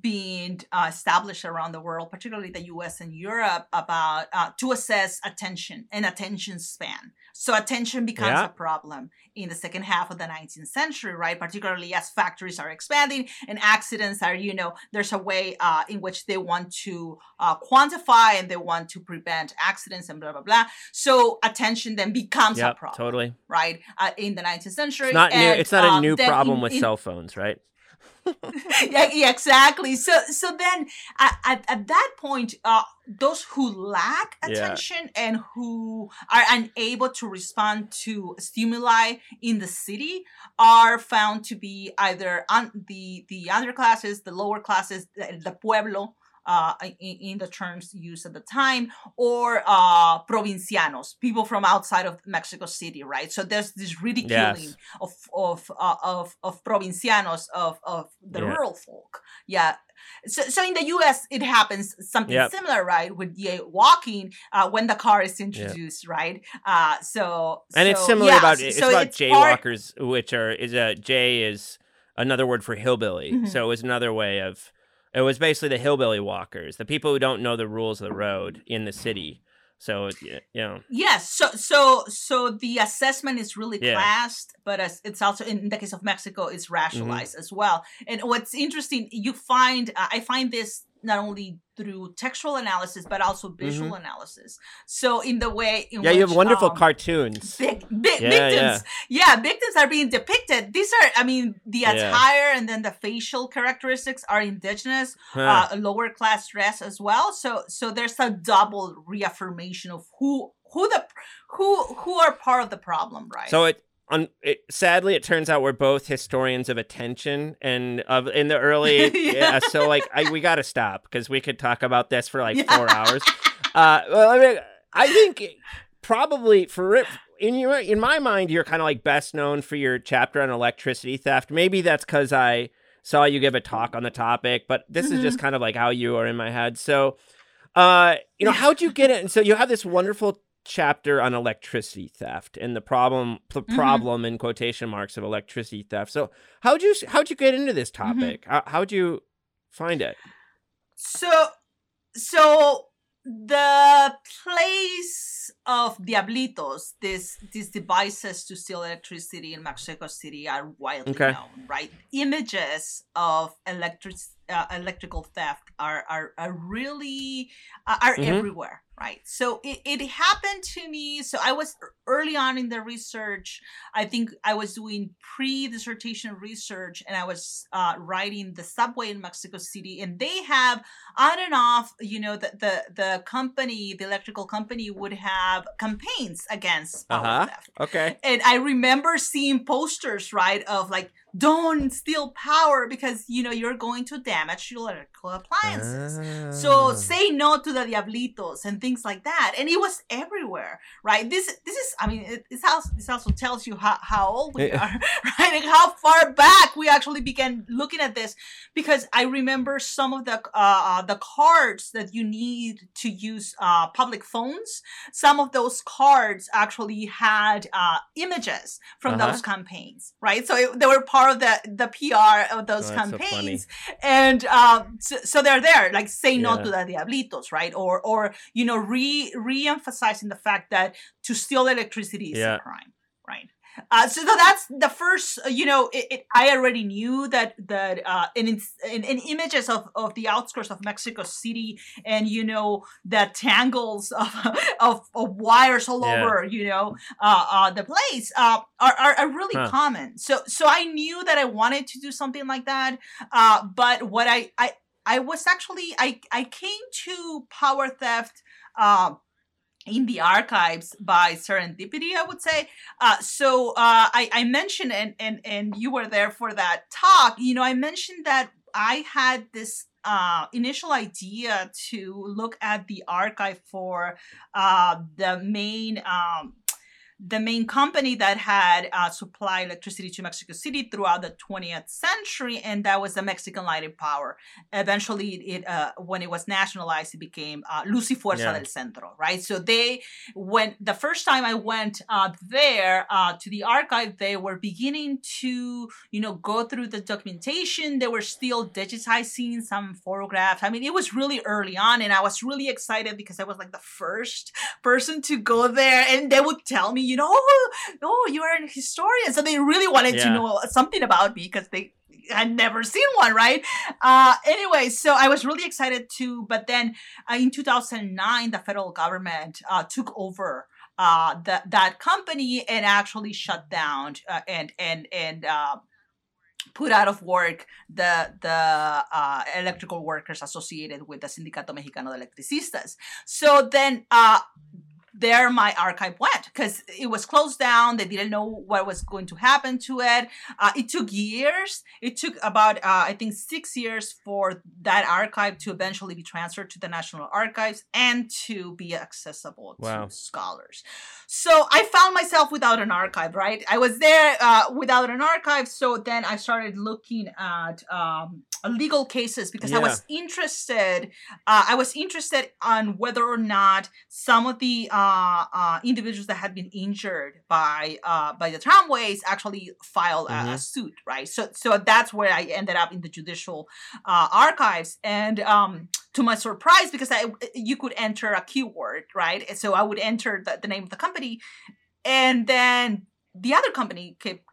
being uh, established around the world, particularly the U.S. and Europe, about uh, to assess attention and attention span. So attention becomes yeah. a problem in the second half of the 19th century, right? Particularly as factories are expanding and accidents are, you know, there's a way uh, in which they want to uh, quantify and they want to prevent accidents and blah blah blah. So attention then becomes yep, a problem,
totally,
right? Uh, in the 19th century,
it's not and, new. It's not a um, new problem in, with in, cell phones, right?
yeah, yeah, exactly. So, so then at, at, at that point, uh, those who lack attention yeah. and who are unable to respond to stimuli in the city are found to be either on the the underclasses, the lower classes, the, the pueblo, uh, in, in, the terms used at the time, or uh, provincianos, people from outside of Mexico City, right? So there's this ridiculing yes. of of, uh, of of provincianos of of the yeah. rural folk, yeah. So, so in the U.S., it happens something yep. similar, right? With walking uh, when the car is introduced, right? Uh, so
and
so,
it's similar yeah, about it's so about it's jaywalkers, part... which are is a jay is another word for hillbilly. Mm-hmm. So it was another way of it was basically the hillbilly walkers, the people who don't know the rules of the road in the city. So you know.
Yes. So so so the assessment is really yeah. classed, but as it's also in the case of Mexico, it's mm-hmm. mm-hmm. as well. And what's interesting, you find uh, I find this not only through textual analysis but also visual mm-hmm. analysis. So in the way in
yeah,
which,
you have wonderful um, cartoons.
Big, big yeah, victims, yeah. yeah. victims are being depicted. These are, I mean, the attire yeah. and then the facial characteristics are indigenous, huh. uh, lower class dress as well. So so there's a double reaffirmation of who who the who who are part of the problem, right?
So it un- it, sadly, it turns out we're both historians of attention and of in the early. yeah. yeah. so like, I, we got to stop because we could talk about this for like yeah. four hours. Uh, well, I mean, I think probably for in your in my mind, you're kind of like best known for your chapter on electricity theft. Maybe that's because I saw you give a talk on the topic, but this mm-hmm. is just mm-hmm. kind of like how you are in my head. So, uh, you know, how'd you get it? And so you have this wonderful chapter on electricity theft and the problem the mm-hmm. problem in quotation marks of electricity theft. So how'd you how'd you get into this mm-hmm. topic? Mm-hmm. How, how'd you find it?
So so the place of diablitos, these these devices to steal electricity in Mexico City are widely okay. known, right? Images of electric uh, electrical theft are are, are really uh, are mm-hmm. everywhere right so it, it happened to me so i was early on in the research i think i was doing pre-dissertation research and i was uh, writing the subway in mexico city and they have on and off you know the the, the company the electrical company would have campaigns against power uh-huh. theft
okay
and i remember seeing posters right of like don't steal power because you know you're going to damage your electrical appliances. Ah. So say no to the diablitos and things like that. And it was everywhere, right? This this is I mean it, this also this also tells you how, how old we are, right? And how far back we actually began looking at this because I remember some of the uh, uh, the cards that you need to use uh, public phones. Some of those cards actually had uh, images from uh-huh. those campaigns, right? So it, they were part part of the the PR of those oh, campaigns, so and um, so, so, they're there, like say yeah. no to the diablitos, right? Or or you know re re-emphasizing the fact that to steal electricity is yeah. a crime? Uh, so that's the first, uh, you know, it, it, I already knew that that uh, in, in, in images of, of the outskirts of Mexico City and you know the tangles of of, of wires all yeah. over, you know, uh, uh, the place uh, are, are, are really huh. common. So so I knew that I wanted to do something like that. Uh, but what I I I was actually I I came to power theft. Uh, in the archives by serendipity i would say. Uh, so uh, I, I mentioned and, and and you were there for that talk you know i mentioned that i had this uh, initial idea to look at the archive for uh, the main um, the main company that had uh, supplied electricity to Mexico City throughout the 20th century, and that was the Mexican Light and Power. Eventually, it uh, when it was nationalized, it became uh, Luz y Fuerza yeah. del Centro, right? So they, when the first time I went uh, there uh, to the archive, they were beginning to, you know, go through the documentation. They were still digitizing some photographs. I mean, it was really early on, and I was really excited because I was like the first person to go there, and they would tell me you know, oh, oh, you are a historian. So they really wanted yeah. to know something about me because they had never seen one, right? Uh, anyway, so I was really excited to, But then uh, in 2009, the federal government uh, took over uh, that that company and actually shut down uh, and and and uh, put out of work the the uh, electrical workers associated with the Sindicato Mexicano de Electricistas. So then uh, there my archive went because it was closed down. They didn't know what was going to happen to it. Uh, it took years. It took about, uh, I think, six years for that archive to eventually be transferred to the National Archives and to be accessible wow. to scholars. So I found myself without an archive, right? I was there uh, without an archive. So then I started looking at um, legal cases because yeah. I was interested. Uh, I was interested on whether or not some of the uh, uh, individuals that had been injured by uh, by the tramways actually filed mm-hmm. a, a, suit, right? So so that's where I ended up in the judicial uh, archives, and um, to my surprise, because I you could enter a keyword, right? So I would enter the, the name of the company, and then the other company kept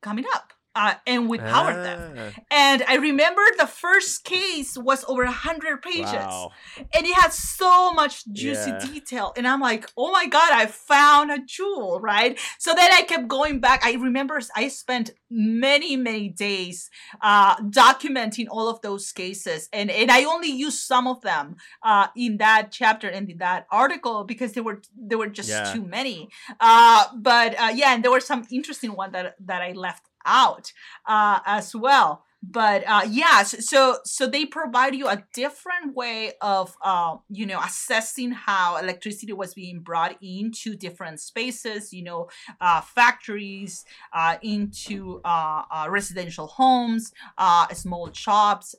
coming up uh, and we powered ah. them. And I remember the first case was over 100 pages. Wow. And it had so much juicy yeah. detail. And I'm like, oh my God, I found a jewel, right? So then I kept going back. I remember I spent many, many days uh, documenting all of those cases. And, and I only used some of them uh, in that chapter and in that article because there were there were just yeah. too many. Uh, but uh, yeah, and there were some interesting ones that, that I left out uh, as well but uh yeah so so they provide you a different way of uh you know assessing how electricity was being brought into different spaces you know uh factories uh into uh, uh residential homes small shops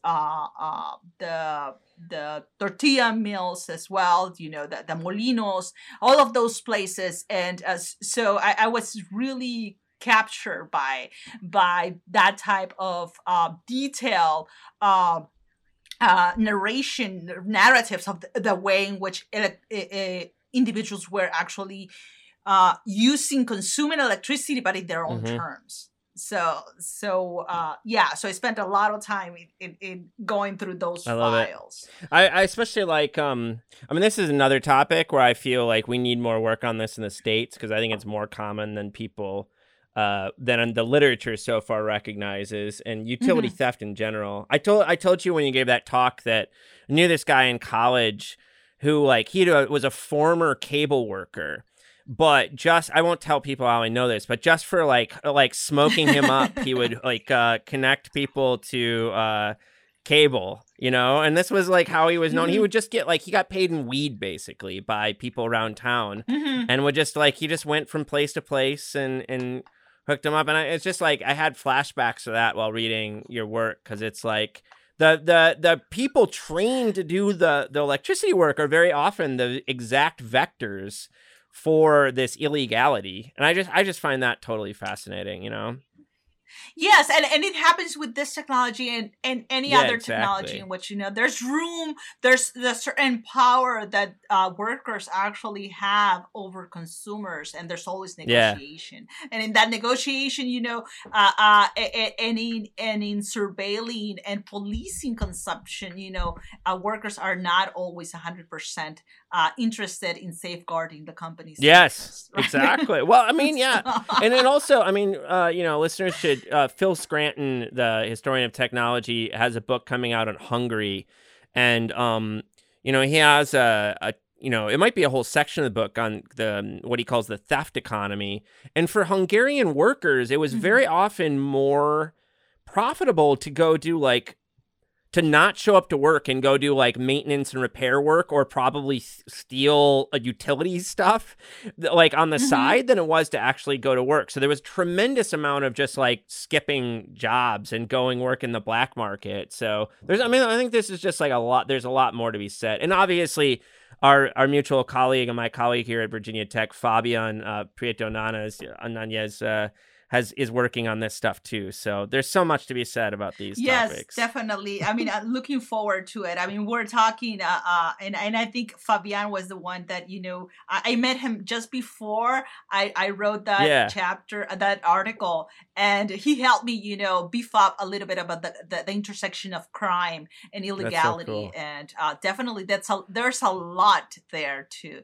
the the tortilla mills as well, you know, the, the molinos, all of those places. And uh, so I, I was really captured by by that type of uh, detail uh, uh, narration narratives of the, the, way in which ele- individuals were actually uh, using consuming electricity but in their own mm-hmm. terms. So so uh yeah so i spent a lot of time in, in, in going through those I files.
I, I especially like um i mean this is another topic where i feel like we need more work on this in the states because i think it's more common than people uh, than the literature so far recognizes, and utility mm-hmm. theft in general. I told I told you when you gave that talk that I knew this guy in college who like he was a former cable worker but just I won't tell people how I know this, but just for like like smoking him up, he would like uh, connect people to uh, cable, you know. And this was like how he was known. Mm-hmm. He would just get like he got paid in weed basically by people around town, mm-hmm. and would just like he just went from place to place and and hooked him up, and I, it's just like I had flashbacks to that while reading your work because it's like the the the people trained to do the the electricity work are very often the exact vectors for this illegality, and I just I just find that totally fascinating, you know.
Yes, and, and it happens with this technology and, and any yeah, other exactly. technology in which you know there's room, there's the certain power that uh, workers actually have over consumers, and there's always negotiation. Yeah. And in that negotiation, you know, uh, uh, and in and in surveilling and policing consumption, you know, uh, workers are not always hundred percent uh, interested in safeguarding the company's
yes interests, right? exactly well i mean yeah and then also i mean uh, you know listeners should uh, phil scranton the historian of technology has a book coming out on hungary and um, you know he has a, a you know, it might be a whole section of the book on the um, what he calls the theft economy. And for Hungarian workers, it was mm-hmm. very often more profitable to go do like to not show up to work and go do like maintenance and repair work or probably steal a utilities stuff like on the mm-hmm. side than it was to actually go to work. So there was tremendous amount of just like skipping jobs and going work in the black market. So there's I mean I think this is just like a lot there's a lot more to be said. And obviously our our mutual colleague and my colleague here at Virginia Tech, Fabian uh, Prieto Nanez, uh, has is working on this stuff too. So there's so much to be said about these topics.
yes,
topics.
definitely. I mean, looking forward to it. I mean, we're talking, uh, uh, and and I think Fabian was the one that you know I, I met him just before I I wrote that yeah. chapter, uh, that article, and he helped me, you know, beef up a little bit about the the, the intersection of crime and illegality, so cool. and uh, definitely that's a there's a lot there too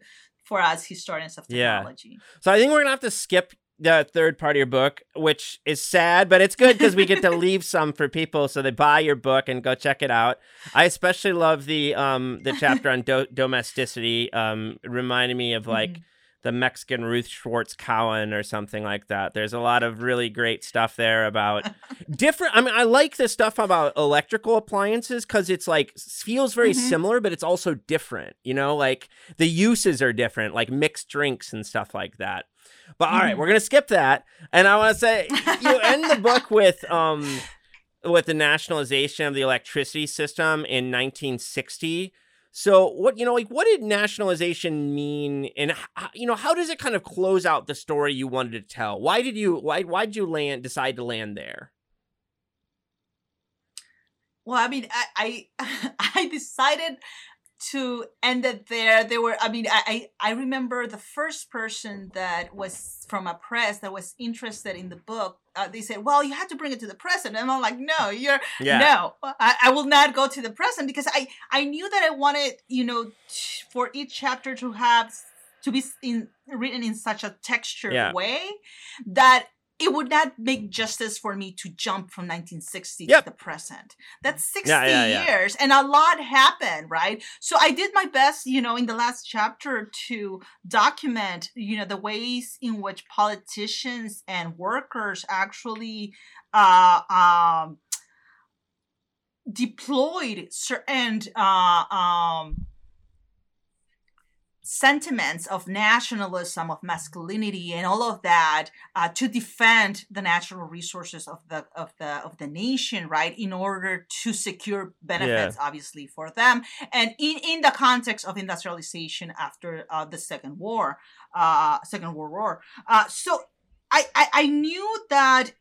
for us historians of technology. Yeah.
So I think we're gonna have to skip the third part of your book, which is sad, but it's good because we get to leave some for people so they buy your book and go check it out. I especially love the um the chapter on do- domesticity. Um, reminded me of like mm-hmm. The Mexican Ruth Schwartz Cowan or something like that. There's a lot of really great stuff there about different. I mean, I like the stuff about electrical appliances because it's like feels very mm-hmm. similar, but it's also different. You know, like the uses are different, like mixed drinks and stuff like that. But all right, we're gonna skip that, and I want to say you end the book with um with the nationalization of the electricity system in 1960. So what you know like what did nationalization mean and you know how does it kind of close out the story you wanted to tell? Why did you why why did you land decide to land there?
Well, I mean, I I, I decided to end it there there were i mean I, I remember the first person that was from a press that was interested in the book uh, they said well you have to bring it to the president and i'm like no you're yeah. no I, I will not go to the president because i i knew that i wanted you know t- for each chapter to have to be in, written in such a textured yeah. way that it would not make justice for me to jump from 1960 yep. to the present. That's 60 yeah, yeah, yeah. years and a lot happened, right? So I did my best, you know, in the last chapter to document, you know, the ways in which politicians and workers actually uh, um, deployed certain uh, um, sentiments of nationalism, of masculinity, and all of that uh, to defend the natural resources of the of the of the nation, right? In order to secure benefits, yeah. obviously for them, and in in the context of industrialization after uh, the Second War, uh, Second World War. Uh, so I, I I knew that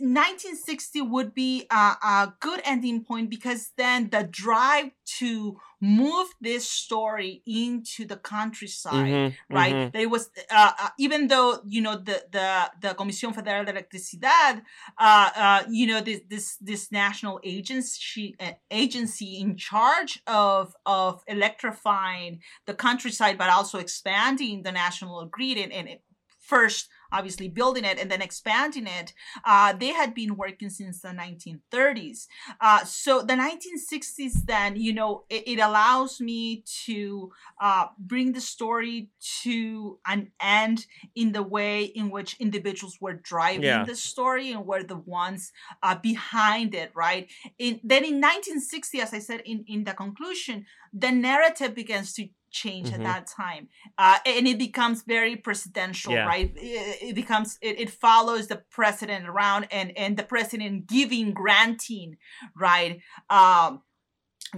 1960 would be a, a, good ending point because then the drive to move this story into the countryside, mm-hmm, right? Mm-hmm. There was uh, uh, even though you know the the the Comisión Federal de Electricidad, uh, uh, you know this this this national agency uh, agency in charge of of electrifying the countryside, but also expanding the national grid and, and it, first obviously building it and then expanding it. Uh, they had been working since the 1930s. Uh, so the 1960s, then, you know, it, it allows me to uh, bring the story to an end in the way in which individuals were driving yeah. the story and were the ones uh, behind it, right? In, then in 1960, as I said in, in the conclusion, the narrative begins to change mm-hmm. at that time uh, and it becomes very presidential yeah. right it, it becomes it, it, follows the president around and and the president giving granting right um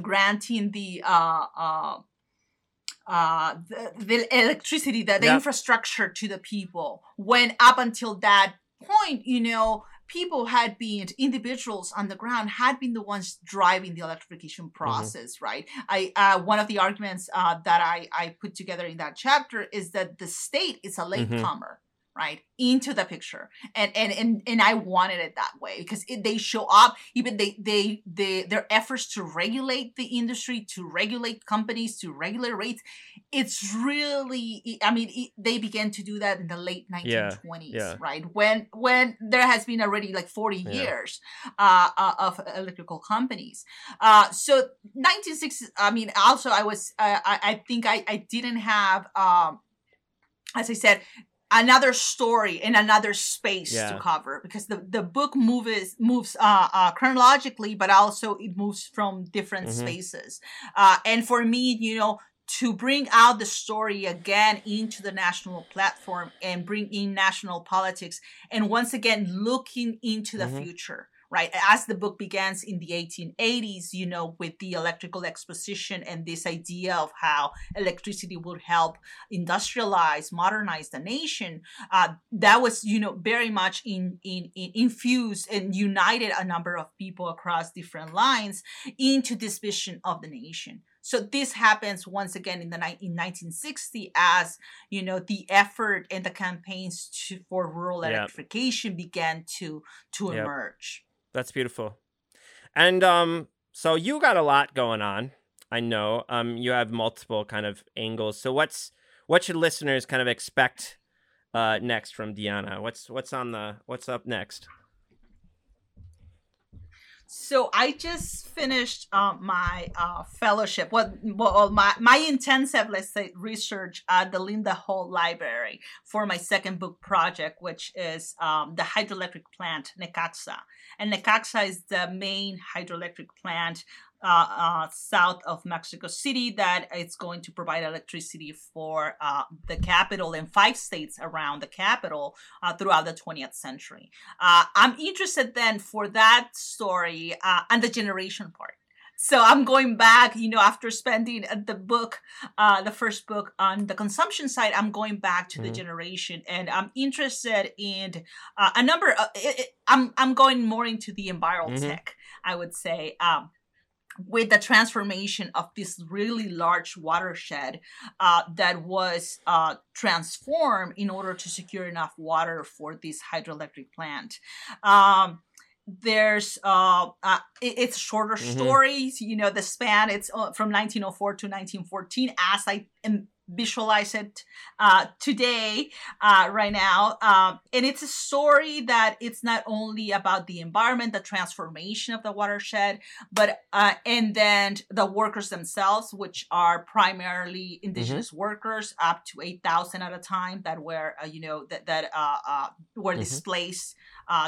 granting the uh uh uh the, the electricity the, the yep. infrastructure to the people when up until that point you know people had been individuals on the ground had been the ones driving the electrification mm-hmm. process mm-hmm. right i uh, one of the arguments uh, that i i put together in that chapter is that the state is a latecomer mm-hmm right into the picture and and and, and i wanted it that way because it, they show up even they they they their efforts to regulate the industry to regulate companies to regulate rates it's really i mean it, they began to do that in the late 1920s yeah, yeah. right when when there has been already like 40 yeah. years uh, uh, of electrical companies uh, so 1960 i mean also i was uh, I, I think i i didn't have um as I said, another story in another space yeah. to cover because the, the book moves moves uh, uh, chronologically but also it moves from different mm-hmm. spaces uh, and for me you know to bring out the story again into the national platform and bring in national politics and once again looking into the mm-hmm. future right? As the book begins in the 1880s, you know, with the electrical exposition and this idea of how electricity would help industrialize, modernize the nation, uh, that was, you know, very much in, in, in infused and united a number of people across different lines into this vision of the nation. So this happens once again in the in 1960 as you know the effort and the campaigns to, for rural electrification began to to yep. emerge.
That's beautiful. And um, so you got a lot going on. I know. Um, you have multiple kind of angles. So what's what should listeners kind of expect uh next from Diana? What's what's on the what's up next?
So I just finished uh, my uh, fellowship, what well, my my intensive, let's say, research at the Linda Hall Library for my second book project, which is um, the hydroelectric plant Necaxa. And Necaxa is the main hydroelectric plant uh, uh, south of Mexico City that it's going to provide electricity for uh, the capital and five states around the capital uh, throughout the 20th century. Uh, I'm interested then for that story uh, and the generation part. So I'm going back, you know, after spending the book, the first book on the consumption side, I'm going back to mm-hmm. the generation, and I'm interested in a number. Of, it, it, I'm I'm going more into the environmental mm-hmm. tech, I would say. Um, with the transformation of this really large watershed uh, that was uh, transformed in order to secure enough water for this hydroelectric plant. Um, there's uh, uh it's shorter mm-hmm. stories you know the span it's uh, from 1904 to 1914 as i am visualize it uh, today, uh, right now. Um, and it's a story that it's not only about the environment, the transformation of the watershed, but uh, and then the workers themselves, which are primarily indigenous mm-hmm. workers, up to eight thousand at a time, that were uh, you know that that uh, uh, were mm-hmm. displaced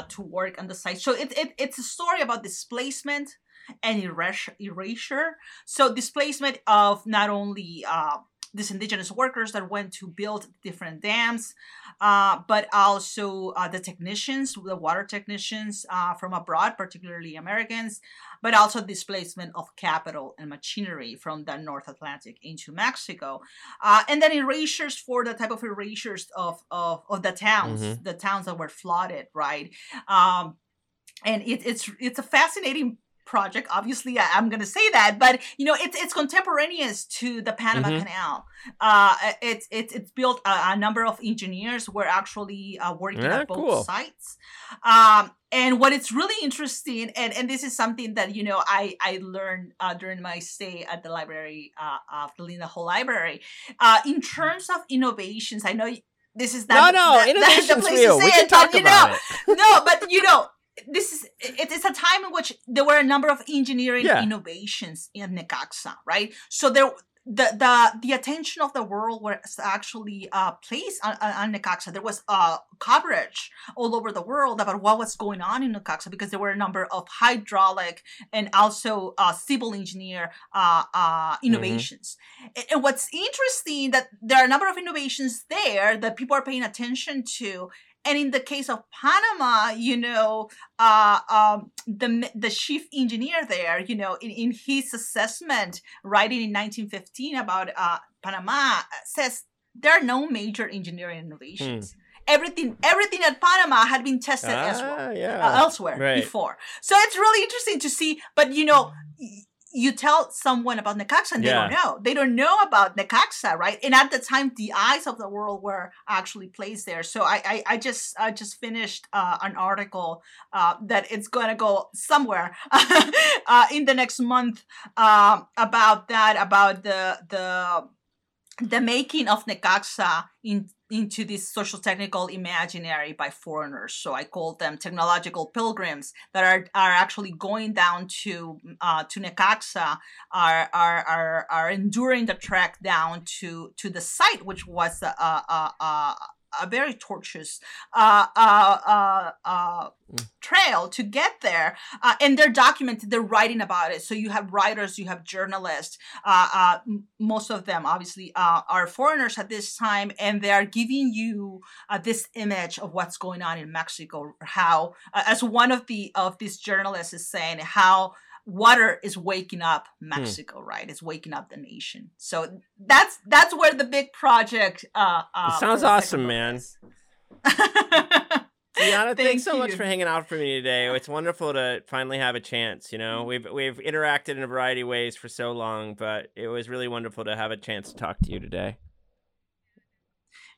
to work on the site. So it, it it's a story about displacement and erasure. So displacement of not only uh, these indigenous workers that went to build different dams, uh, but also uh, the technicians, the water technicians uh, from abroad, particularly Americans, but also displacement of capital and machinery from the North Atlantic into Mexico. Uh, and then erasures for the type of erasures of, of, of the towns, mm-hmm. the towns that were flooded, right? Um, and it, it's it's a fascinating project. Obviously, I, am going to say that, but you know, it's it's contemporaneous to the Panama mm-hmm. Canal. Uh, it's it's it's built. A, a, number of engineers were actually uh, working yeah, at both cool. sites. Um, and what it's really interesting, and and this is something that you know I I learned uh, during my stay at the library uh, of the Linda Hall Library, uh, in terms of innovations. I know this is
not no no innovations the, the place real. We can talk but, about
know, it. no, but you know this is it's a time in which there were a number of engineering yeah. innovations in Necaxa, right? So there the the the attention of the world was actually uh, placed on, on Necaxa. There was uh, coverage all over the world about what was going on in Necaxa because there were a number of hydraulic and also uh, civil engineer uh, uh, mm-hmm. innovations. Mm-hmm. And what's interesting that there are a number of innovations there that people are paying attention to, and in the case of Panama, you know, uh, um, the the chief engineer there, you know, in, in his assessment, writing in 1915 about uh, Panama, says there are no major engineering innovations. Hmm. Everything, everything at Panama had been tested ah, elsewhere, yeah. uh, elsewhere right. before. So it's really interesting to see. But you know, you tell someone about Necaxa and they yeah. don't know. They don't know about Necaxa, right? And at the time, the eyes of the world were actually placed there. So I, I, I just, I just finished uh, an article uh, that it's going to go somewhere uh, in the next month uh, about that, about the the the making of Necaxa in into this social technical imaginary by foreigners. So I call them technological pilgrims that are, are actually going down to uh, to Necaxa, are, are are are enduring the trek down to to the site, which was a, a, a, a very tortuous uh, uh, uh, uh, mm. trail to get there. Uh, and they're documented, they're writing about it. So you have writers, you have journalists. Uh, most of them, obviously, are foreigners at this time, and they are giving you this image of what's going on in Mexico. How, as one of the of these journalists is saying, how water is waking up hmm. Mexico, right? It's waking up the nation. So that's that's where the big project. Uh, uh
sounds awesome, man. Diana, Thank thanks so you. much for hanging out for me today. It's wonderful to finally have a chance. You know, we've we've interacted in a variety of ways for so long, but it was really wonderful to have a chance to talk to you today.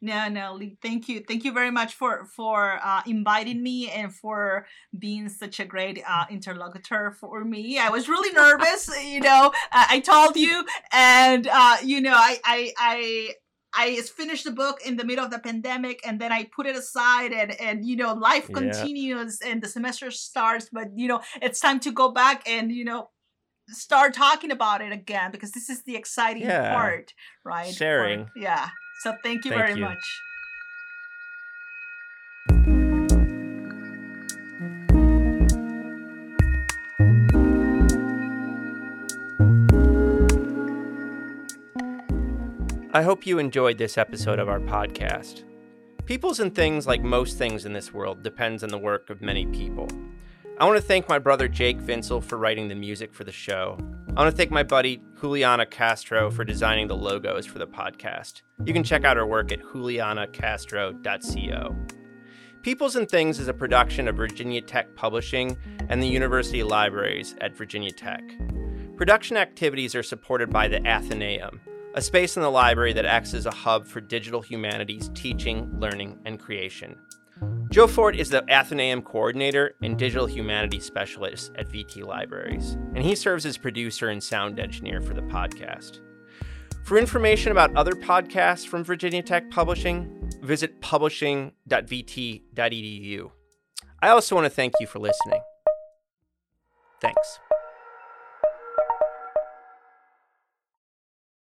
No, no, Lee, thank you. Thank you very much for for uh, inviting me and for being such a great uh, interlocutor for me. I was really nervous, you know. I told you, and uh, you know, I I I. I finished the book in the middle of the pandemic and then I put it aside and and you know life continues and the semester starts but you know it's time to go back and you know start talking about it again because this is the exciting yeah. part right
sharing
For, yeah so thank you thank very you. much.
I hope you enjoyed this episode of our podcast. Peoples and things, like most things in this world, depends on the work of many people. I want to thank my brother Jake Vinsel for writing the music for the show. I want to thank my buddy Juliana Castro for designing the logos for the podcast. You can check out her work at julianacastro.co. Peoples and Things is a production of Virginia Tech Publishing and the University Libraries at Virginia Tech. Production activities are supported by the Athenaeum, a space in the library that acts as a hub for digital humanities teaching, learning, and creation. Joe Ford is the Athenaeum coordinator and digital humanities specialist at VT Libraries, and he serves as producer and sound engineer for the podcast. For information about other podcasts from Virginia Tech Publishing, visit publishing.vt.edu. I also want to thank you for listening. Thanks.